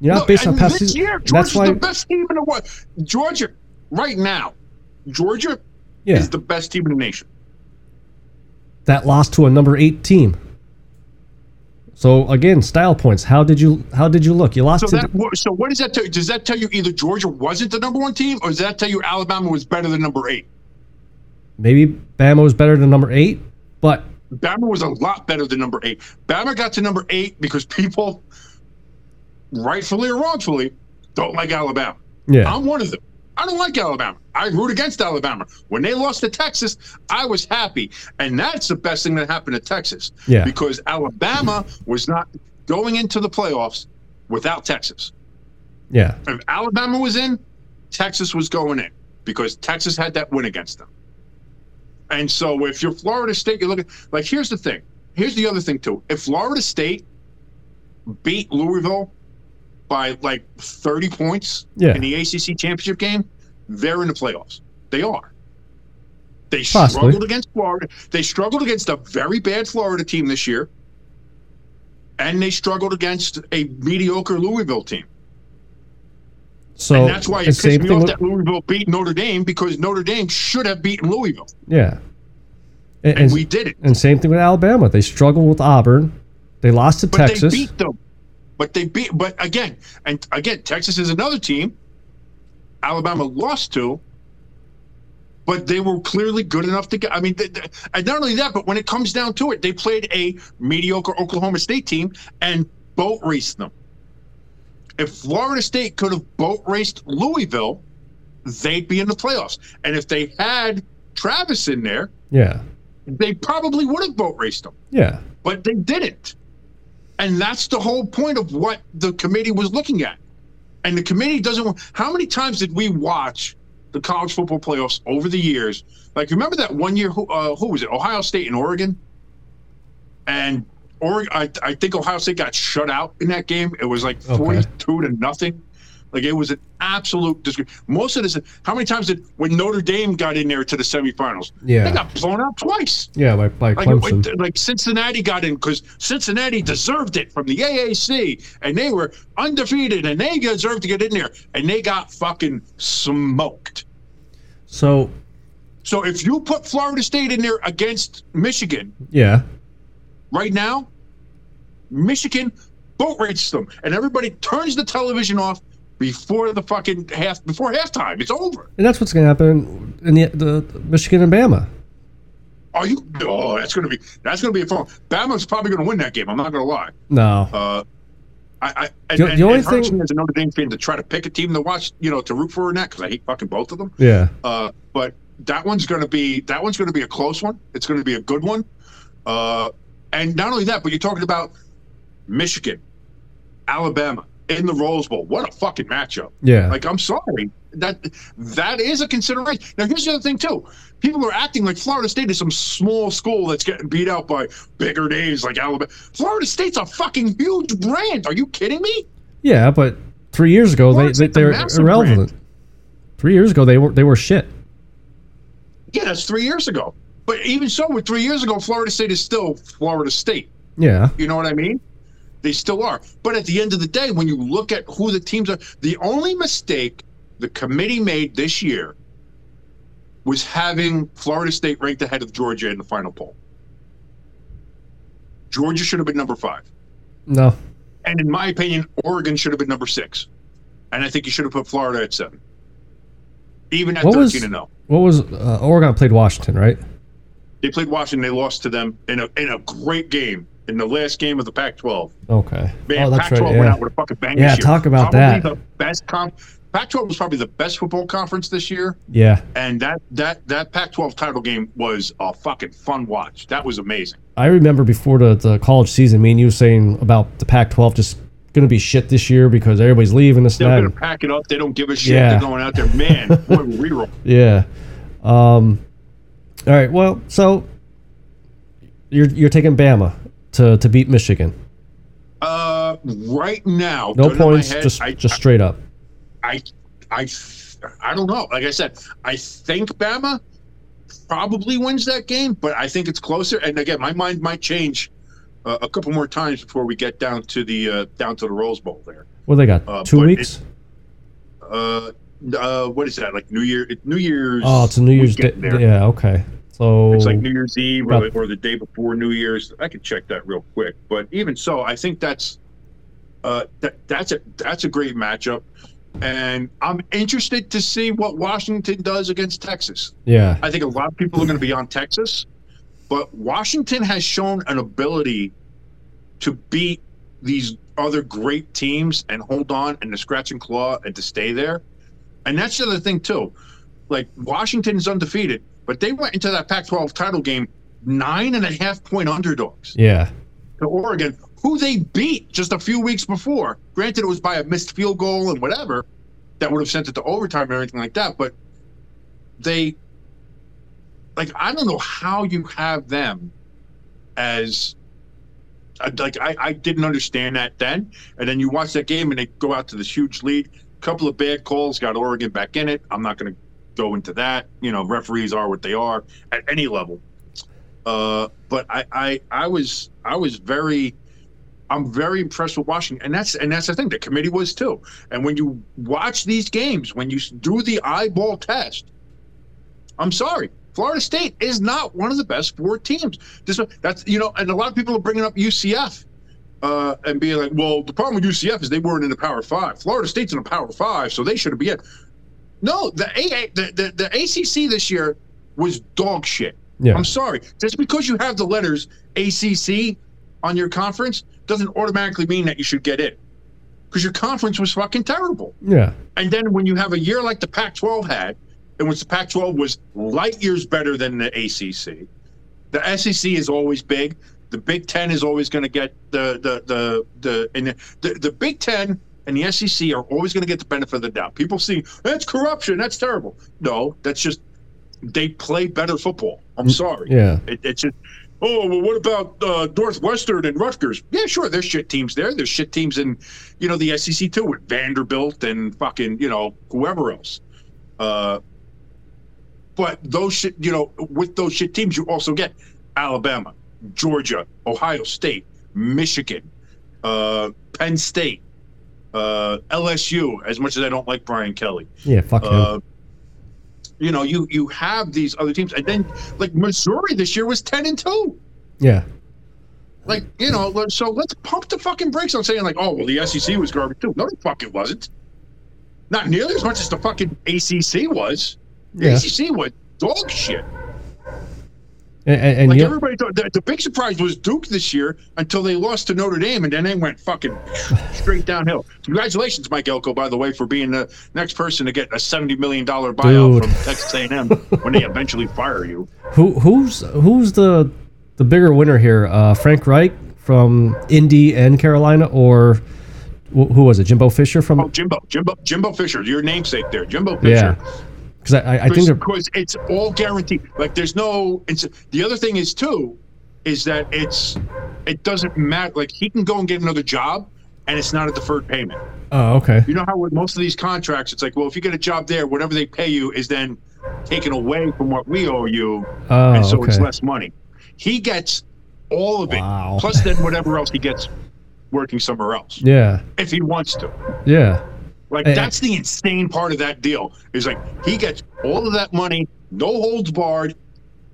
You're not No, based on past this season. year, Georgia's why. the best team in the world. Georgia, right now, Georgia Yeah, is the best team in the nation. that lost to a number eight team. So again, style points. How did you how did you look? You lost So to that so what does that tell you? Does that tell you either Georgia wasn't the number one team, or does that tell you Alabama was better than number eight? Maybe Bama was better than number eight, but Bama was a lot better than number eight. Bama got to number eight because people, rightfully or wrongfully, don't like Alabama. yeah, I'm one of them. I don't like Alabama. I root against Alabama. When they lost to Texas, I was happy. And that's the best thing that happened to Texas. Yeah. Because Alabama was not going into the playoffs without Texas. yeah, If Alabama was in, Texas was going in because Texas had that win against them. And so if you're Florida State, you're looking like here's the thing. Here's the other thing too. If Florida State beat Louisville by like 30 points Yeah. in the ACC championship game, they're in the playoffs. They are. They Possibly. struggled against Florida. They struggled against a very bad Florida team this year. And they struggled against a mediocre Louisville team. So and that's why it pissed me off with- that Louisville beat Notre Dame because Notre Dame should have beaten Louisville, yeah, and, and and, we did it. and same thing with Alabama. They struggled with Auburn. They lost to But Texas. they beat them. But they beat. But again, and again, Texas is another team. Alabama lost to. But they were clearly good enough to get. I mean, they, they- and not only that, but when it comes down to it, they played a mediocre Oklahoma State team and boat raced them. If Florida State could have boat raced Louisville, they'd be in the playoffs. And if they had Travis in there, yeah, they probably would have boat raced them yeah, but they didn't. And that's the whole point of what the committee was looking at. And the committee doesn't want. How many times did we watch the college football playoffs over the years? Like, remember that one year? Who, uh, who was it? Ohio State and Oregon. And Oregon, I, I think Ohio State got shut out in that game. It was like Okay. forty-two to nothing. Like it was an absolute disgrace. Most of this. How many times did when Notre Dame got in there to the semifinals? Yeah. they got blown out twice. yeah. By, by Like, Clemson. like, like Cincinnati got in because Cincinnati deserved it from the AAC, and they were undefeated, and they deserved to get in there, and they got fucking smoked. So So if you put Florida State in there against Michigan yeah, right now, Michigan boat races them, and everybody turns the television off before the fucking half before halftime. It's over. and that's what's going to happen in the, the Michigan and Bama. Are you? Oh, that's gonna be that's gonna be a fun. Bama's probably gonna win that game. I'm not gonna lie. No, Uh, I, I and, The- the and, only and thing- as a Notre Dame fan to try to pick a team to watch, you know, to root for in that because I hate fucking both of them. yeah, Uh, but that one's going to be that one's going to be a close one. It's going to be a good one. Uh, and not only that, but you're talking about Michigan, Alabama in the Rose Bowl. What a fucking matchup! yeah, Like I'm sorry that that is a consideration. Now here's the other thing too. People are acting like Florida State is some small school that's getting beat out by bigger names like Alabama. Florida State's a fucking huge brand. Are you kidding me? yeah. But three years ago, they, Florida they, they are irrelevant. brand. Three years ago, they were they were shit. Yeah, that's three years ago. But even so, with three years ago, Florida State is still Florida State. Yeah, You know what I mean? They still are. But at the end of the day, when you look at who the teams are, the only mistake the committee made this year was having Florida State ranked ahead of Georgia in the final poll. Georgia should have been number five. no, And in my opinion, Oregon should have been number six. And I think you should have put Florida at seven. Even at What 13 was- and 0. what was uh, Oregon played Washington, right? They played Washington. They lost to them in a in a great game in the last game of the Pac-12. Okay. Man, oh, that's Pac-12 right. went Yeah. out with a fucking bang. Yeah, this year. talk about probably that. The best comp. Pac-12 was probably the best football conference this year, yeah. and that that that Pac-12 title game was a fucking fun watch. That was amazing. I remember before the, the college season, me and you were saying about the Pac-12 just going to be shit this year because everybody's leaving this and They're that. gonna pack it up. They don't give a shit. Yeah. They're going out there, man. boy, reroll. Yeah. Um, all right. Well, so you're you're taking Bama to to beat Michigan. Uh, right now, No gun to my points, head, just I, just straight up. I, I, I don't know. Like I said, I think Bama probably wins that game, but I think it's closer. And again, my mind might change uh, a couple more times before we get down to the uh, down to the Rose Bowl there. What they got? Uh, Two weeks. Uh, uh, what is that? Like New Year? New Year's. Oh, it's a New Year's Day. Yeah. Okay. So It's like New Year's Eve or, or the day before New Year's. I could check that real quick. But even so, I think that's uh, that that's a that's a great matchup, and I'm interested to see what Washington does against Texas. yeah, I think a lot of people are going to be on Texas, but Washington has shown an ability to beat these other great teams and hold on and to scratch and claw and to stay there. And that's the other thing too. Like Washington is undefeated, but they went into that Pac-12 title game nine and a half point underdogs yeah, to Oregon, who they beat just a few weeks before. Granted, it was by a missed field goal and whatever that would have sent it to overtime or anything like that. But they, like, I don't know how you have them as, like, I, I didn't understand that then. And then you watch that game and they go out to this huge lead. Couple of bad calls got Oregon back in it. I'm not going to go into that. You know, referees are what they are at any level. Uh, but I, I, I was, I was very, I'm very impressed with Washington, and that's and that's the thing. The committee was too. And when you watch these games, when you do the eyeball test, I'm sorry, Florida State is not one of the best four teams. This that's you know, and a lot of people are bringing up UCF. Uh, and being like, well, the problem with UCF is they weren't in the Power Five. Florida State's in the Power Five, so they should be in. No, the AA, the, the the ACC this year was dog shit. yeah, I'm sorry. Just because you have the letters ACC on your conference doesn't automatically mean that you should get in. Because your conference was fucking terrible. yeah, And then when you have a year like the Pac 12 had, in which the Pac 12 was light years better than the ACC, the SEC is always big. The Big Ten is always going to get the, the, the, the, and the, the, Big Ten and the SEC are always going to get the benefit of the doubt. People see that's corruption. That's terrible. No, that's just they play better football. I'm sorry. yeah, It, it's just, oh, well, what about uh, Northwestern and Rutgers? Yeah, sure, there's shit teams there. There's shit teams in, you know, the SEC too, with Vanderbilt and fucking, you know, whoever else. Uh, but those shit, you know, with those shit teams, you also get Alabama, Georgia, Ohio State, Michigan, uh, Penn State, uh, LSU. As much as I don't like Brian Kelly, yeah. Fuck him. uh, you know, you you have these other teams, and then like Missouri this year was ten and two. yeah, Like you know, so let's pump the fucking brakes on saying like, oh well, the SEC was garbage too. No, the fuck it wasn't. Not nearly as much as the fucking ACC was. The Yeah. ACC was dog shit. And, and, and Like everybody thought, the, the big surprise was Duke this year until they lost to Notre Dame, and then they went fucking straight downhill. Congratulations, Mike Elko, by the way, for being the next person to get a seventy million dollar buyout Dude. from Texas A&M when they eventually fire you. who who's who's the the bigger winner here? Uh, Frank Reich from Indy and Carolina, or wh- who was it? Jimbo Fisher from? Oh, Jimbo, Jimbo, Jimbo Fisher, your namesake there, Jimbo Fisher. yeah, because I, I, I think because it's all guaranteed. Like there's no. It's the other thing is too, is that it's it doesn't matter. Like he can go and get another job, and it's not a deferred payment. oh okay You know how with most of these contracts, it's like, well, if you get a job there, whatever they pay you is then taken away from what we owe you, oh and so it's less money. He gets all of it, Wow. plus then whatever else he gets working somewhere else, yeah if he wants to. yeah Like that's the insane part of that deal. Is like he gets all of that money, no holds barred,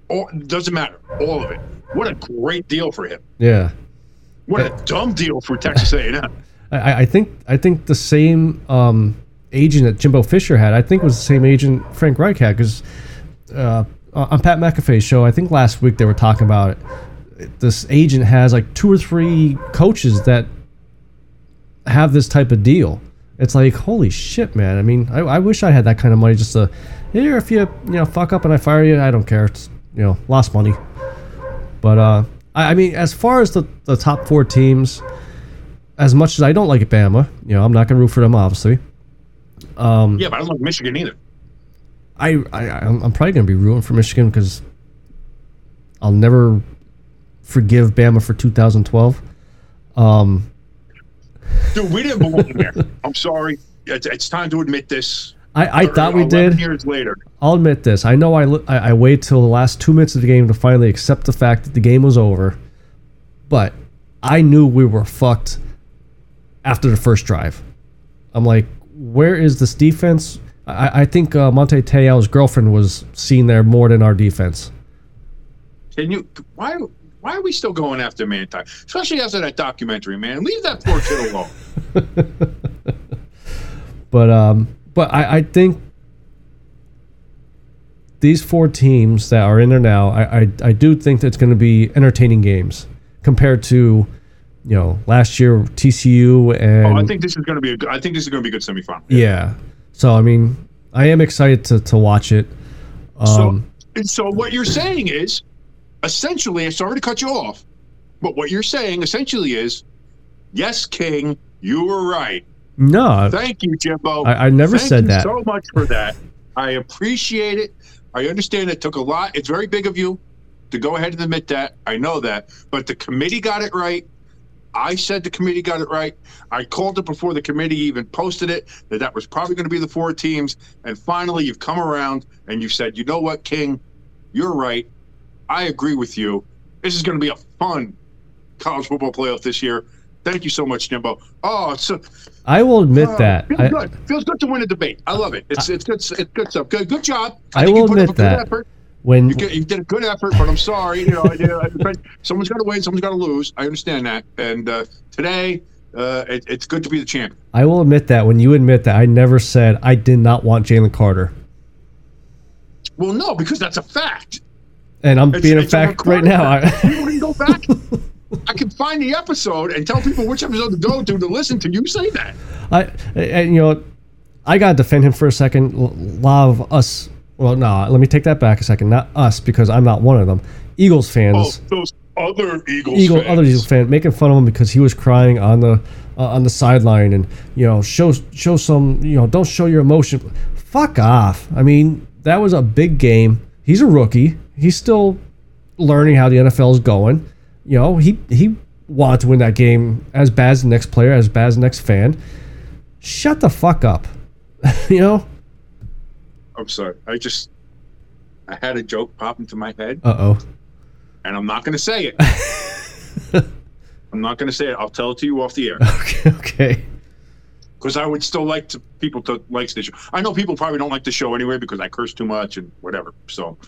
or doesn't matter, all of it. What a great deal for him. yeah. What a dumb deal for Texas A&M. I, I think I think the same um, agent that Jimbo Fisher had, I think was the same agent Frank Reich had because uh, on Pat McAfee's show, I think last week they were talking about it. This agent has like two or three coaches that have this type of deal. It's like holy shit, man. I mean, I, I wish I had that kind of money just to here if you you know fuck up and I fire you, I don't care. It's you know lost money. But uh, I, I mean, as far as the the top four teams as much as I don't like Bama, you know, I'm not gonna root for them, obviously. Um, Yeah, but I don't like Michigan either. I, I I'm I'm probably gonna be rooting for Michigan because I'll never forgive Bama for 2012. Um, Dude, we didn't belong there. I'm sorry. It's, it's time to admit this. I, I thought we did. Years later. I'll admit this. I know I, I I wait till the last two minutes of the game to finally accept the fact that the game was over, but I knew we were fucked after the first drive. I'm like, where is this defense? I, I think uh, Manti Te'o's girlfriend was seen there more than our defense. Can you? Why? Why are we still going after Manti? Especially after that documentary, man. Leave that poor kid alone. But um, but I, I think these four teams that are in there now, I I, I do think that it's going to be entertaining games compared to you know last year TCU and Oh, I think this is going to be. A, good- I think this is going to be a good semifinal. yeah. So I mean, I am excited to to watch it. Um, so, so what you're saying is, essentially, I'm sorry to cut you off, but what you're saying essentially is, yes, King, you were right. no, Thank you, Jimbo. I- I never Thank said you that. so much for that. I appreciate it. I understand it took a lot. It's very big of you to go ahead and admit that. I know that. But the committee got it right. I said the committee got it right. I called it before the committee even posted it that that was probably going to be the four teams. And finally, you've come around and you said, you know what, King, you're right. I agree with you. This is going to be a fun college football playoff this year. Thank you so much, Jimbo. Oh, so, I will admit Oh, that. feels I, good. Feels good to win a debate. I love it. It's it's good. It's good stuff. Good good job. I think will you put admit up a good that. Effort. when You, get, you did a good effort, but I'm sorry. You know, I I, someone's got to win. Someone's got to lose. I understand that. And uh, today, uh, it, it's good to be the champion. I will admit that when you admit that I never said I did not want Jalen Carter, Well, no, because that's a fact. And I'm It's- being a fact right now. People can go back. I can find the episode and tell people which episode to go to to listen to you say that. I and you know, I gotta defend him for a second. A lot of us. Well, no, let me take that back a second. Not us because I'm not one of them. Eagles Oh, fans, those other Eagles. Eagle, fans. other Eagles fan, making fun of him because he was crying on the uh, on the sideline, and you know, show show some, you know, don't show your emotion. Fuck off. I mean, that was a big game. He's a rookie. He's still learning how the NFL is going. You know, he he wanted to win that game as bad as the next player, as bad as the next fan. Shut the fuck up. you know? I'm sorry. I just I had a joke pop into my head, Uh oh. and I'm not going to say it. I'm not going to say it. I'll tell it to you off the air Okay. Okay. because I would still like to people to like the show. I know people probably don't like the show anyway because I curse too much and whatever. So,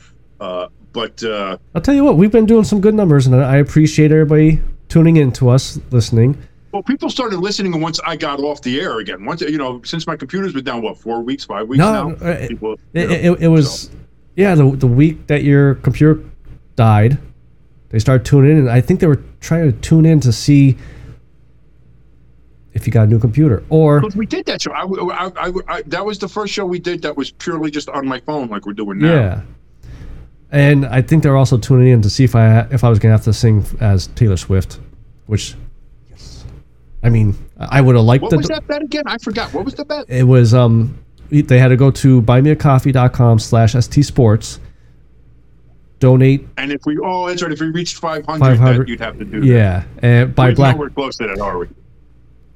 uh, but uh, I'll tell you what. We've been doing some good numbers, and I appreciate everybody tuning in to us, listening. well, people started listening once I got off the air again. Once you know, since my computer's been down, what four weeks, five weeks No, now. uh, people, you It, know, it, it was, so. yeah, the the week that your computer died, they started tuning in, and I think they were trying to tune in to see if you got a new computer or we did that show. I, I, I, I- that was the first show we did that was purely just on my phone, like we're doing now. yeah. And I think they were also tuning in to see if I if I was gonna have to sing as Taylor Swift, which, yes. I mean, I would have liked What the. was that bet again? I forgot. What was the bet? It was um, they had to go to buymeacoffee.com slash st sports, donate And if we, oh, that's right. If we reached 500, 500 you'd have to do that. Yeah, and by We're Black. nowhere close to that, are we?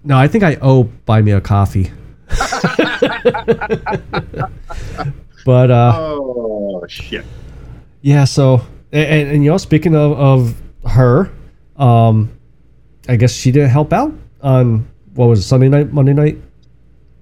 No, I think I owe buy me a coffee. but uh, Oh shit! Yeah, so and, and you know, speaking of of her, um, I guess she didn't help out on what was it, Sunday night, Monday night.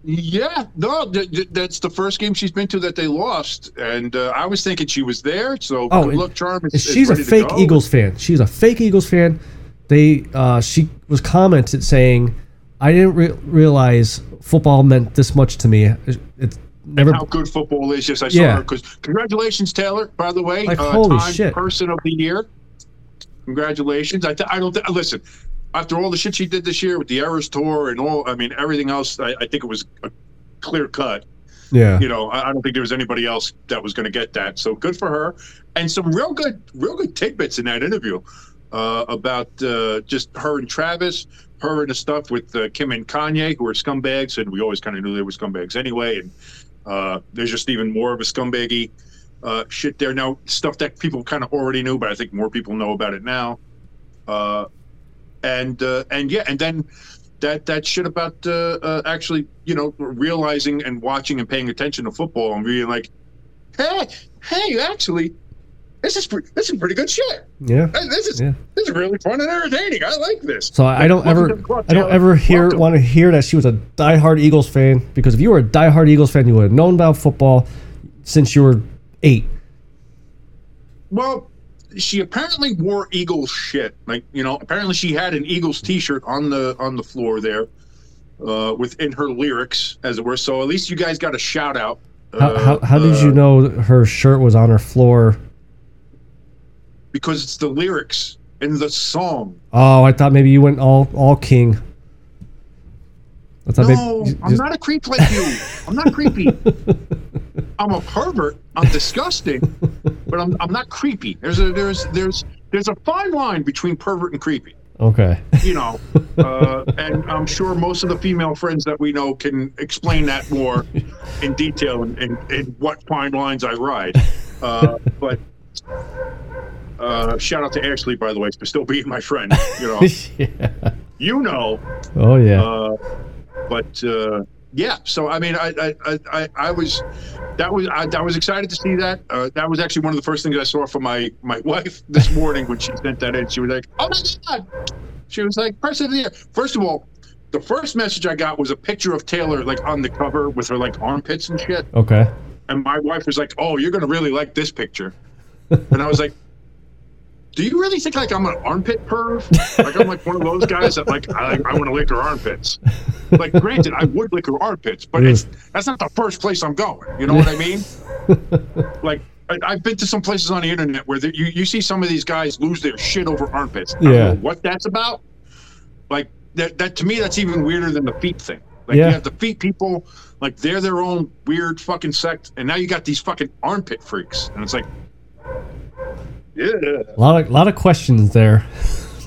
Yeah, no, th- th- that's the first game she's been to that they lost, and uh, I was thinking she was there. So Oh, good luck, Charm. Is, And is she's a fake. Eagles fan. She's a fake Eagles fan. They uh, she was commented saying, "I didn't re- realize football meant this much to me. It, it's never." How good football is! Yes, I saw Yeah. her. Because congratulations, Taylor. By the way, Like, uh, holy Time shit. Person of the Year. Congratulations! I, th- I don't th- listen. After all the shit she did this year with the Eras tour and all, I mean everything else, I, I think it was a clear cut. Yeah, you know, I, I don't think there was anybody else that was going to get that. So good for her, and some real good, real good tidbits in that interview uh, about uh, just her and Travis, her and the stuff with uh, Kim and Kanye, who are scumbags, and we always kind of knew they were scumbags anyway. And uh, there's just even more of a scumbaggy uh, shit there now, stuff that people kind of already knew, but I think more people know about it now. Uh, and uh, and yeah, and then that that shit about uh, actually, you know, realizing and watching and paying attention to football and being like, hey, hey, actually, this is pre- this is pretty good shit. yeah. This is Yeah. this is really fun and entertaining. I like this. So I, I don't ever, to the club, I don't ever hear Welcome. want to hear that she was a diehard Eagles fan because if you were a diehard Eagles fan, you would have known about football since you were eight. Well, she apparently wore Eagles shit. Like you know, apparently she had an Eagles T-shirt on the on the floor there, uh, within her lyrics, as it were. So at least you guys got a shout out. How, uh, how, how did uh, you know her shirt was on her floor? Because it's the lyrics in the song. Oh, I thought maybe you went all all king. I thought No, maybe I'm not a creep like you. I'm not creepy. I'm a pervert. I'm disgusting, but I'm I'm not creepy. There's a there's there's there's a fine line between pervert and creepy. okay. You know, uh, and I'm sure most of the female friends that we know can explain that more in detail and in, in, what fine lines I ride. Uh, but uh, shout out to Ashley, by the way, for still being my friend. You know, yeah. you know. Oh yeah. Uh, but uh, yeah, so I mean, I I, I, I I was that was I, I was excited to see that. Uh, that was actually one of the first things I saw from my my wife this morning when she sent that in. She was like, "Oh my god!" She was like, "Person of the year." First of all, the first message I got was a picture of Taylor like on the cover with her like armpits and shit, okay. and my wife was like, "Oh, you're gonna really like this picture," and I was like. Do you really think like I'm an armpit perv? Like I'm like one of those guys that like I, I want to lick her armpits. Like granted, I would lick her armpits, but it's, that's not the first place I'm going. You know what I mean? like I, I've been to some places on the internet where the, you you see some of these guys lose their shit over armpits. I don't Yeah. know what that's about. Like that that to me that's even weirder than the feet thing. Like Yeah. you have the feet people, like they're their own weird fucking sect, and now you got these fucking armpit freaks, and it's like, yeah. A lot of lot of questions there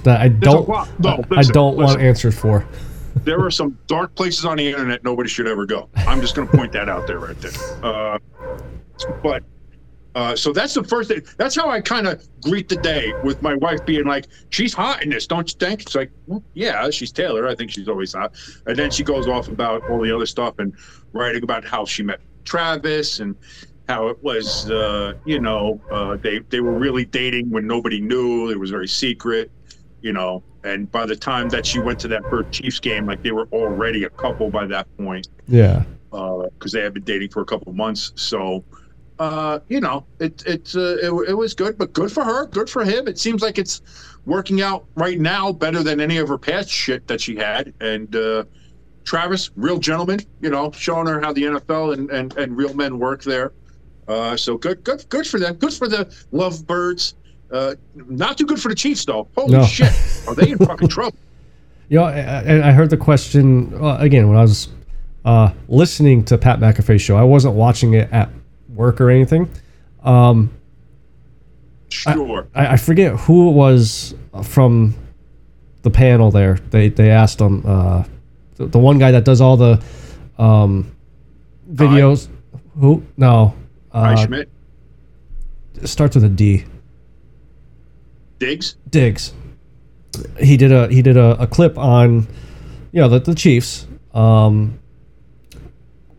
that I don't no, I don't want answers for. there are some dark places on the internet nobody should ever go. I'm just going to point that out there right there. Uh, but uh, so that's the first thing. That's how I kind of greet the day with my wife being like, "She's hot in this, don't you think?" It's like, well, "Yeah, she's Taylor. I think she's always hot." And then she goes off about all the other stuff and writing about how she met Travis and how it was, uh, you know, uh, they they were really dating when nobody knew. It was very secret, you know. And by the time that she went to that first Chiefs game, like they were already a couple by that point Yeah. because they had been dating for a couple of months. So, uh, you know, it it, uh, it it was good, but good for her, good for him. It seems like it's working out right now better than any of her past shit that she had. And uh, Travis, real gentleman, you know, showing her how the NFL and and, and real men work there. Uh, so good, good, good for them. Good for the Lovebirds. Uh, not too good for the Chiefs though. Holy No. shit, are they in fucking trouble? You know, and I heard the question uh, again when I was uh, listening to Pat McAfee's show. I wasn't watching it at work or anything. Um, Sure. I, I forget who it was from the panel there. They they asked him uh, the, the one guy that does all the um, videos. Who? No. Hi, Uh, Schmidt. it starts with a D. Diggs. Diggs. He did a he did a, a clip on, you know, the, the Chiefs. Um,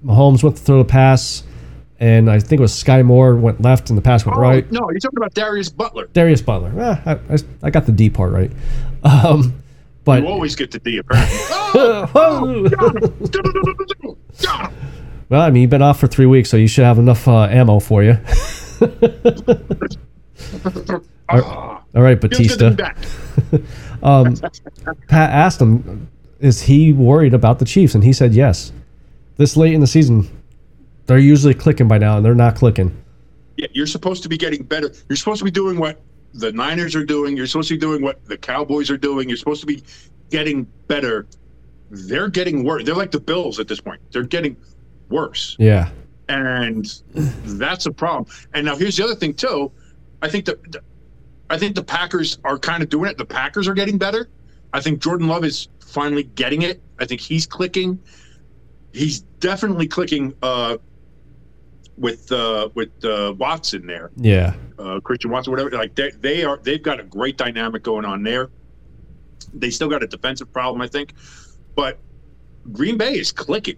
Mahomes went to throw the pass, and I think it was Sky Moore went left and the pass went Oh, right. No, you're talking about Darius Butler. Darius Butler. Eh, I, I, I got the D part right. Um, but You always get the D, apparently. Whoa! Got him. Got him. Well, I mean, you've been off for three weeks, so you should have enough uh, ammo for you. All right, feels good to Batista. Um, Pat asked him, "Is he worried about the Chiefs?" And he said, "Yes." This late in the season, they're usually clicking by now, and they're not clicking. Yeah, you're supposed to be getting better. You're supposed to be doing what the Niners are doing. You're supposed to be doing what the Cowboys are doing. You're supposed to be getting better. They're getting worse. They're like the Bills at this point. They're getting worse. Yeah, and that's a problem. And now here's the other thing too. I think the, I think the Packers are kind of doing it. The Packers are getting better. I think Jordan Love is finally getting it. I think he's clicking. He's definitely clicking uh, with uh, with uh, Watson there, yeah, uh, Christian Watson, whatever. Like they they are they've got a great dynamic going on there. They still got a defensive problem, I think, but Green Bay is clicking.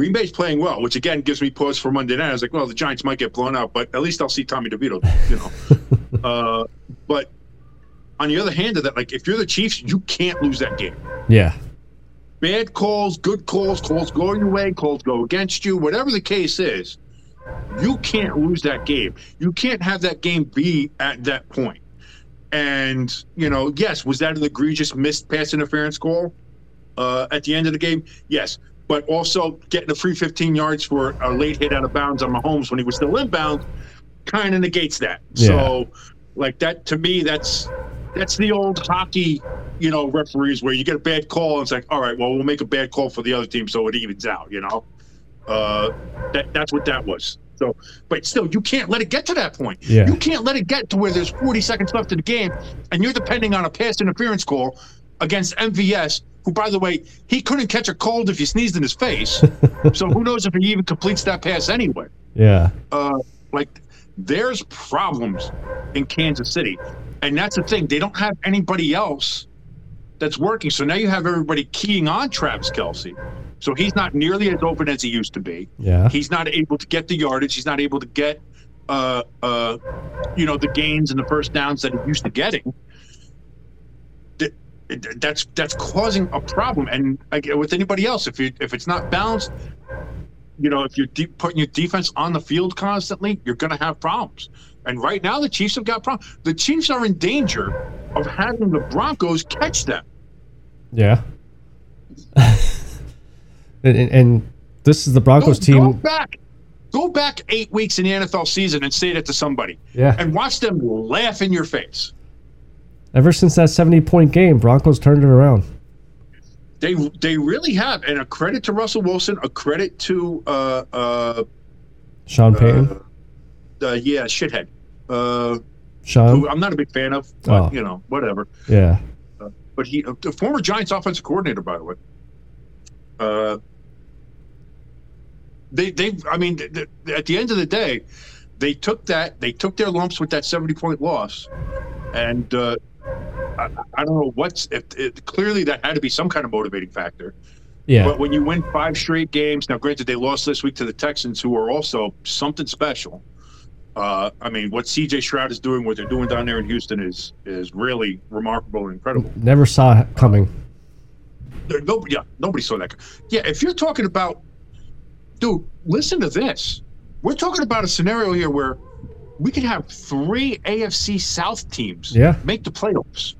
Green Bay's playing well, which again gives me pause for Monday night. I was like, well, the Giants might get blown out, but at least I'll see Tommy DeVito, you know. uh, but on the other hand of that, like if you're the Chiefs, you can't lose that game. yeah, Bad calls, good calls, calls go your way, calls go against you, whatever the case is. You can't lose that game. You can't have that game be at that point. And you know, yes, was that an egregious missed pass interference call uh, at the end of the game? Yes, but also getting a free 15 yards for a late hit out of bounds on Mahomes when he was still inbound kind of negates that. So, like that to me, that's that's the old hockey, you know, referees where you get a bad call and it's like, all right, well, we'll make a bad call for the other team so it evens out. You know, uh, that that's what that was. So, but still, you can't let it get to that point. Yeah. You can't let it get to where there's 40 seconds left in the game, and you're depending on a pass interference call against MVS, who, by the way, he couldn't catch a cold if you sneezed in his face. so who knows if he even completes that pass anyway? Yeah. uh, like there's problems in Kansas City, and that's the thing. They don't have anybody else that's working. So now you have everybody keying on Travis Kelce. So he's not nearly as open as he used to be. Yeah. He's not able to get the yardage. He's not able to get, uh, uh, you know, the gains and the first downs that he used to getting. Th- That's that's causing a problem. And like, with anybody else, if you if it's not balanced, you know, if you're de- putting your defense on the field constantly, you're going to have problems. And right now, the Chiefs have got problems. The Chiefs are in danger of having the Broncos catch them. Yeah. and, and, this is the Broncos go, Go team. back, go back eight weeks in the NFL season and say that to somebody, Yeah. and watch them laugh in your face. Ever since that 70 point game, Broncos turned it around. They they really have, and a credit to Russell Wilson, a credit to uh uh, Sean Payton. uh yeah shithead, uh, Sean. who I'm not a big fan of, but Oh. you know whatever. Yeah. but he uh, the former Giants offensive coordinator, by the way. Uh, they they I mean th- th- at the end of the day, they took that they took their lumps with that seventy point loss, and uh, I, I don't know what's if it, clearly that had to be some kind of motivating factor. Yeah. But when you win five straight games, now granted they lost this week to the Texans, who are also something special. Uh, I mean, what C.J. Stroud is doing, what they're doing down there in Houston, is is really remarkable and incredible. Never saw it coming. There, nobody, yeah, nobody saw that. Yeah, if you're talking about, dude, listen to this. We're talking about a scenario here where we could have three AFC South teams Yeah. make the playoffs.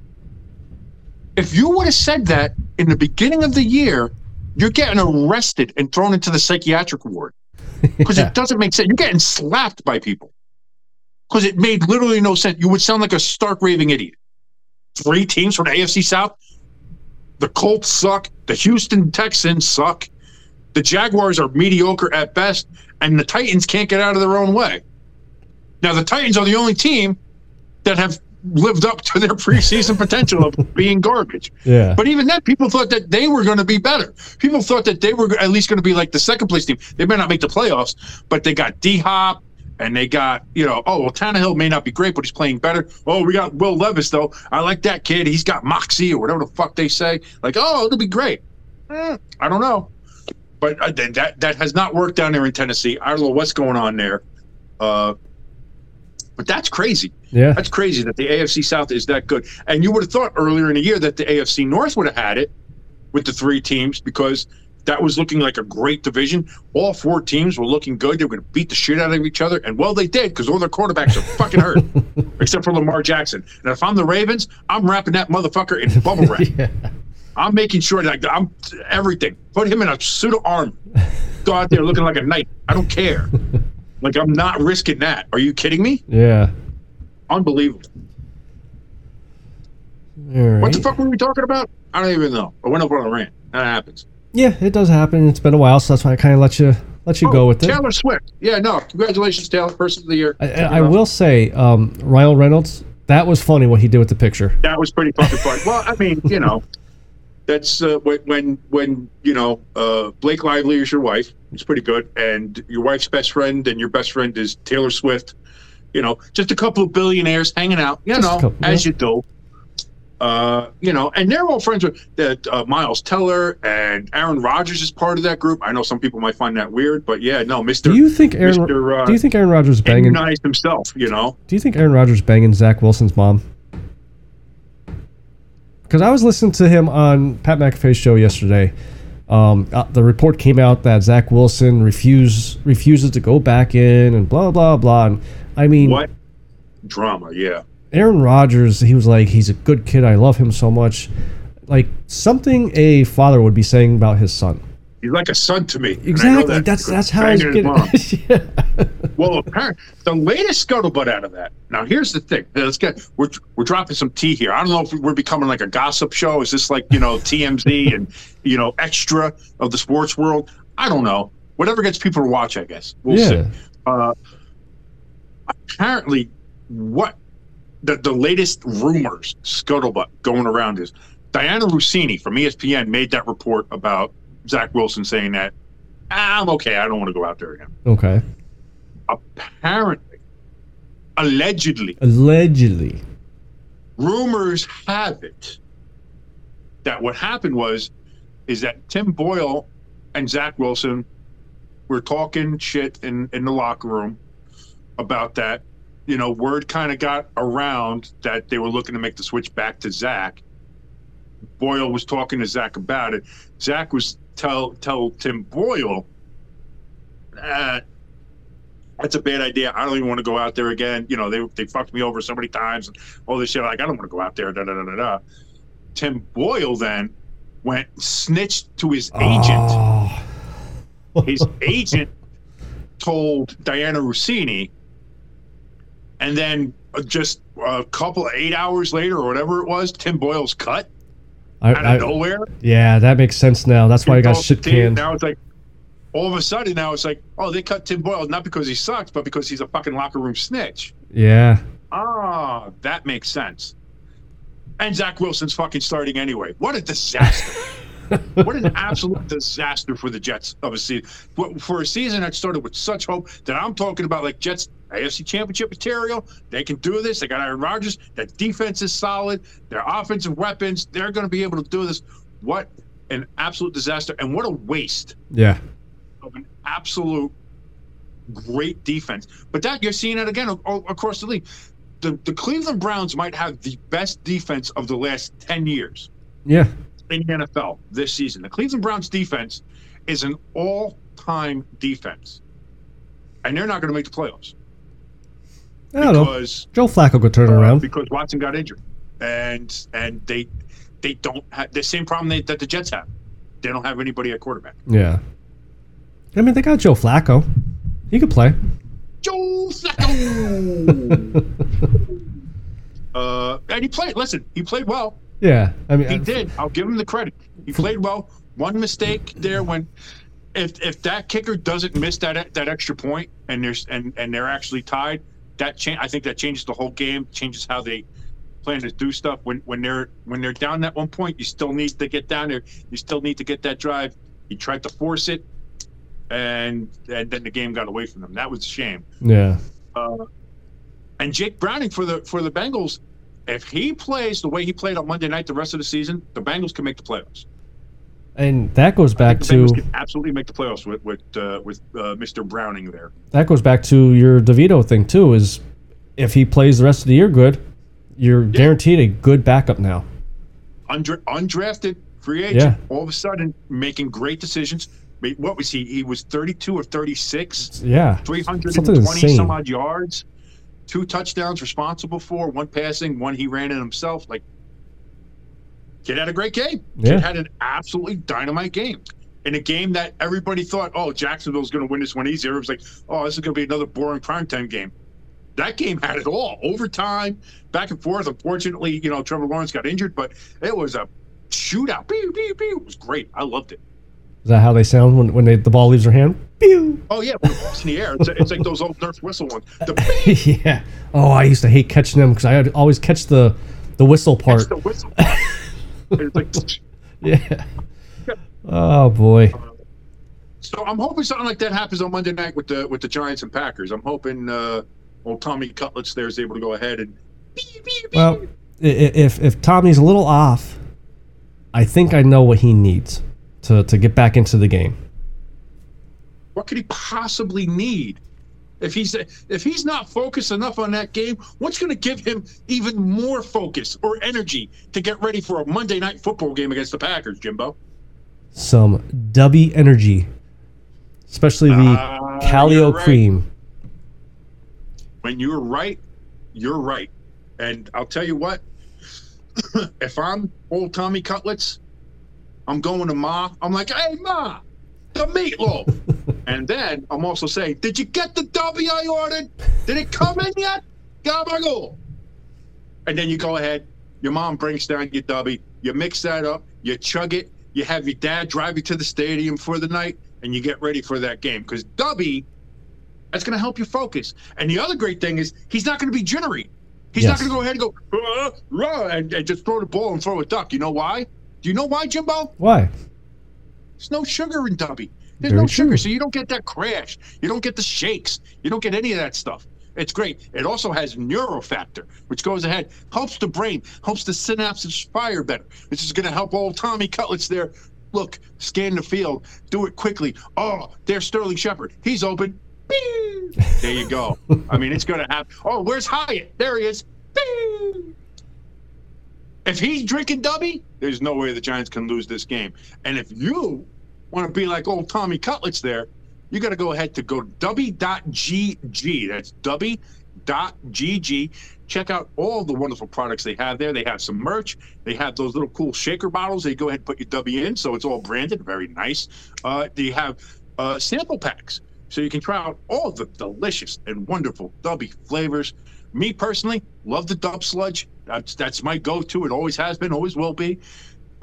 If you would have said that in the beginning of the year, you're getting arrested and thrown into the psychiatric ward because Yeah. it doesn't make sense. You're getting slapped by people because it made literally no sense. You would sound like a stark raving idiot. Three teams from the AFC South. The Colts suck. The Houston Texans suck. The Jaguars are mediocre at best, and the Titans can't get out of their own way. Now, the Titans are the only team that have lived up to their preseason potential of being garbage. Yeah. But even then, people thought that they were going to be better. People thought that they were at least going to be like the second place team. They may not make the playoffs, but they got D Hop and they got, you know, oh, well, Tannehill may not be great, but he's playing better. Oh, we got Will Levis, though. I like that kid. He's got moxie or whatever the fuck they say. Like, oh, it'll be great. Eh, I don't know. But uh, that, that has not worked down there in Tennessee. I don't know what's going on there. Uh, but that's crazy. Yeah. That's crazy that the AFC South is that good. And you would have thought earlier in the year that the AFC North would have had it with the three teams because that was looking like a great division. All four teams were looking good. They were going to beat the shit out of each other. And well, they did because all their quarterbacks are fucking hurt, except for Lamar Jackson. And if I'm the Ravens, I'm wrapping that motherfucker in bubble wrap. yeah. I'm making sure that I'm everything. Put him in a suit of armor. Go out there looking like a knight. I don't care. Like I'm not risking that. Are you kidding me? Yeah. Unbelievable. Right. What the fuck were we talking about? I don't even know. I went up on a rant. That happens. Yeah, it does happen. It's been a while, so that's why I kind of let you let you go with it. Oh, Taylor Swift. Yeah, no. Congratulations, Taylor. Person of the year. I, I I will say, um, Ryan Reynolds, that was funny what he did with the picture. That was pretty fucking fun. well, I mean, you know, that's uh, when when when you know uh, Blake Lively is your wife. It's pretty good, and your wife's best friend and your best friend is Taylor Swift. You know, just a couple of billionaires hanging out. You know, couple, as yeah. you do. Uh, you know, and they're all friends with that uh, Miles Teller and Aaron Rodgers is part of that group. I know some people might find that weird, but yeah, no, Mister Do you think Aaron? Mr., uh, do you think Aaron Rodgers is banging? immunized himself. You know, Do you think Aaron Rodgers banging Zach Wilson's mom? Because I was listening to him on Pat McAfee's show yesterday, Um, uh, the report came out that Zach Wilson refuse refuses to go back in and blah blah blah. And I mean, What drama? Yeah. Aaron Rodgers, he was like, he's a good kid. I love him so much. Like something a father would be saying about his son. He's like a son to me. and I know Exactly. that That's that's how he's getting. yeah. Well, apparently, the latest scuttlebutt out of that. Now, here's the thing. Let's get we're we're dropping some tea here. I don't know if we're becoming like a gossip show. Is this like you know TMZ and you know extra of the sports world? I don't know. Whatever gets people to watch, I guess. We'll Yeah. see. Uh, apparently, what the the latest rumors scuttlebutt going around is Dianna Russini from ESPN made that report about Zach Wilson saying that "Ah, I'm okay. I don't want to go out there again Okay. apparently, allegedly, Allegedly. rumors have it that what happened was is that Tim Boyle and Zach Wilson were talking shit in, in the locker room about that. You know, word kind of got around that they were looking to make the switch back to Zach. Boyle was talking to Zach about it. Zach was tell tell Tim Boyle, uh, that's a bad idea. I don't even want to go out there again. You know, they they fucked me over so many times and all this shit. Like, I don't want to go out there. Da da da da da. Tim Boyle then went snitched to his agent. Oh. His agent told Dianna Russini, and then just a couple eight hours later or whatever it was, Tim Boyle's cut I, out I, of nowhere. yeah, that makes sense now. That's why I got shit canned. Now it's like all of a sudden now it's like, oh, they cut Tim Boyle not because he sucks, but because he's a fucking locker room snitch. Yeah. Ah, that makes sense. And Zach Wilson's fucking starting anyway. What a disaster. what an absolute disaster for the Jets of a season. For a season that started with such hope that I'm talking about like Jets AFC championship material. They can do this. They got Aaron Rodgers. That defense is solid. Their offensive weapons, they're going to be able to do this. What an absolute disaster. And what a waste Yeah. of an absolute great defense. But that you're seeing it again across the league. The, the Cleveland Browns might have the best defense of the last 10 years Yeah. in the NFL this season. The Cleveland Browns defense is an all time defense. And they're not going to make the playoffs I don't know. because Joe Flacco could turn uh, around. because Watson got injured, and and they they don't have the same problem they, that the Jets have. They don't have anybody at quarterback. Yeah. I mean, they got Joe Flacco. He could play. Joe Flacco. uh, and he played. Listen, he played well. Yeah. I mean, He I- did. I'll give him the credit. He played well. One mistake there when, if if that kicker doesn't miss that that extra point and there's and and they're actually tied, that change. I think that changes the whole game. Changes how they plan to do stuff. When when they're when they're down that one point, you still need to get down there. You still need to get that drive. He tried to force it, and and then the game got away from them. That was a shame. yeah. Uh, and Jake Browning for the for the Bengals, if he plays the way he played on Monday night the rest of the season, the Bengals can make the playoffs. And that goes back to absolutely make the playoffs with with uh, with uh, Mr. Browning there. that goes back to your DeVito thing too. Is if he plays the rest of the year good, you're guaranteed a good backup now. Undra- undrafted free agent, Yeah. all of a sudden making great decisions. What was he? He was 32 or 36, Yeah. 320 some odd yards, two touchdowns responsible for, one passing, one he ran in himself. Like, kid had a great game. Yeah. Kid had an absolutely dynamite game. In a game that everybody thought, oh, Jacksonville's going to win this one easier. It was like, oh, this is going to be another boring primetime game. That game had it all. Overtime, back and forth. Unfortunately, you know, Trevor Lawrence got injured, but it was a shootout. Pew, pew, pew. It was great. I loved it. Is that how they sound when, when they, the ball leaves their hand? Pew! Oh, yeah. When it's in the air, it's, it's like those old Nerf Whistle ones. The yeah. Oh, I used to hate catching them because I would always catch the the whistle part. It's the whistle. part. it's like, Yeah. Oh boy. so I'm hoping something like that happens on Monday night with the with the Giants and Packers. I'm hoping uh, old Tommy Cutlets there is able to go ahead and. Well, if if Tommy's a little off, I think I know what he needs to to get back into the game. what could he possibly need? If he's if he's not focused enough on that game, what's going to give him even more focus or energy to get ready for a Monday night football game against the Packers, Jimbo? some Dubby Energy, especially the Ah, Calio right. Cream. when you're right, you're right. And I'll tell you what, if I'm old Tommy Cutlets, I'm going to Ma. I'm like, hey, Ma, the meatloaf. And then I'm also saying, did you get the W I ordered? Did it come in yet? Gabagool. And then you go ahead, your mom brings down your dubby, you mix that up, you chug it, you have your dad drive you to the stadium for the night, and you get ready for that game. Because dubby that's going to help you focus. And the other great thing is he's not going to be jittery. He's not going to go ahead and go "Uh, rah," and, and just throw the ball and throw a duck. You know why? Do you know why, Jimbo? Why? There's no sugar in Dubby. There's Very no sugar, true. so you don't get that crash. You don't get the shakes. You don't get any of that stuff. It's great. It also has neurofactor, which goes ahead, helps the brain, helps the synapses fire better. This is going to help old Tommy Cutlets there. Look, scan the field, do it quickly. Oh, there's Sterling Shepard. He's open. Bing! There you go. I mean, it's going to happen. Oh, where's Hyatt? There he is. Bing! If he's drinking Dubby, there's no way the Giants can lose this game. And if you want to be like old Tommy Cutlets there, you got to go ahead to go dubby.gg. That's dubby.gg. Check out all the wonderful products they have there. They have some merch. They have those little cool shaker bottles. They go ahead and put your W in, so it's all branded. Very nice. Uh, they have uh, sample packs, so you can try out all the delicious and wonderful Dubby flavors. Me personally, love the Dub Sludge. That's that's my go-to. It always has been, always will be.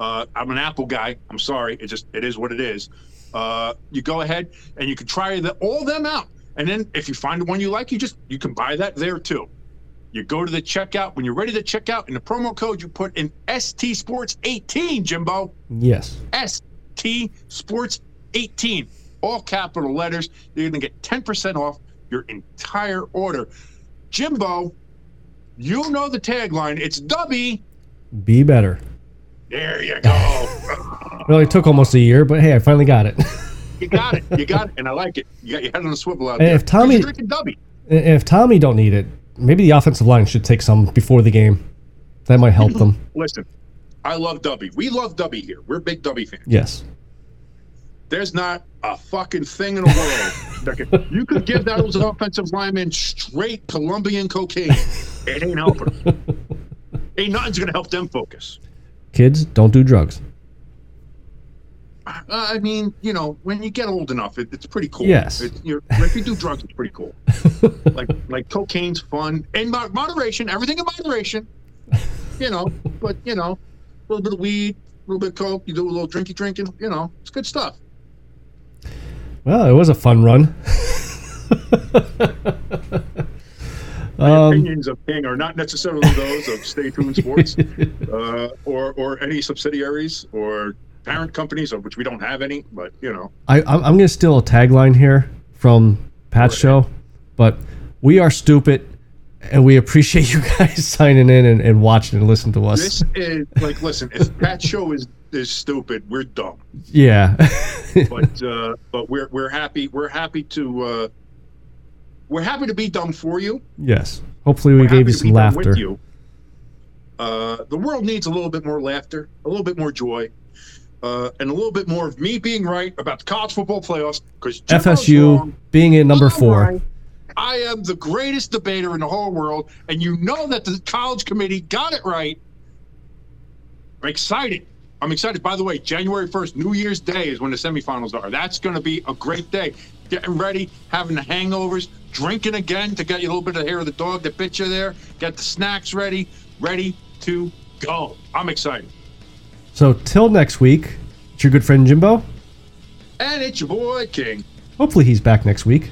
Uh, I'm an Apple guy. I'm sorry. It just it is what it is. Uh, you go ahead and you can try the, all them out, and then if you find the one you like, you just you can buy that there too. You go to the checkout when you're ready to check out. In the promo code, you put in ST Sports 18, Jimbo. Yes. ST Sports 18, all capital letters. You're going to get 10% off your entire order. Jimbo, you know the tagline. It's Dubby. Be better. There you go. Well, it only took almost a year, but hey, I finally got it. you got it. You got it. And I like it. You got your head on a swivel out there. if Tommy- drinking Dubby. If Tommy don't need it, maybe the offensive line should take some before the game. That might help them. Listen, I love Dubby. We love Dubby here. We're big Dubby fans. Yes. There's not a fucking thing in the world that can, you could give those offensive linemen straight Colombian cocaine. It ain't helping. ain't nothing's gonna help them focus. Kids, don't do drugs. Uh, I mean, you know, when you get old enough, it, it's pretty cool. Yes. It, if you do drugs, it's pretty cool. like like cocaine's fun in moderation. Everything in moderation. You know, but you know, a little bit of weed, a little bit of coke. You do a little drinky drinking. You know, it's good stuff. Well, it was a fun run. My Um, opinions of King are not necessarily those of Stay Tuned Sports uh, or or any subsidiaries or parent companies of which we don't have any. But you know, I, I'm, going to steal a tagline here from Pat's show, but we are stupid, and we appreciate you guys signing in and, and watching and listening to us. this is like, listen, if Pat's show is is stupid, we're dumb. yeah. But uh, but we're we're happy we're happy to uh, we're happy to be dumb for you. yes. Hopefully, we We're gave you some laughter. You. Uh, the world needs a little bit more laughter, a little bit more joy, uh, and a little bit more of me being right about the college football playoffs. Because FSU being in number four. I am the greatest debater in the whole world, and you know that the college committee got it right. I'm excited. I'm excited. By the way, January 1st, New Year's Day, is when the semifinals are. That's going to be a great day. Getting ready, having the hangovers, drinking again to get you a little bit of hair of the dog that bit you there. Get the snacks ready, ready to go. I'm excited. So, till next week, it's your good friend Jimbo. And it's your boy, King. Hopefully, he's back next week.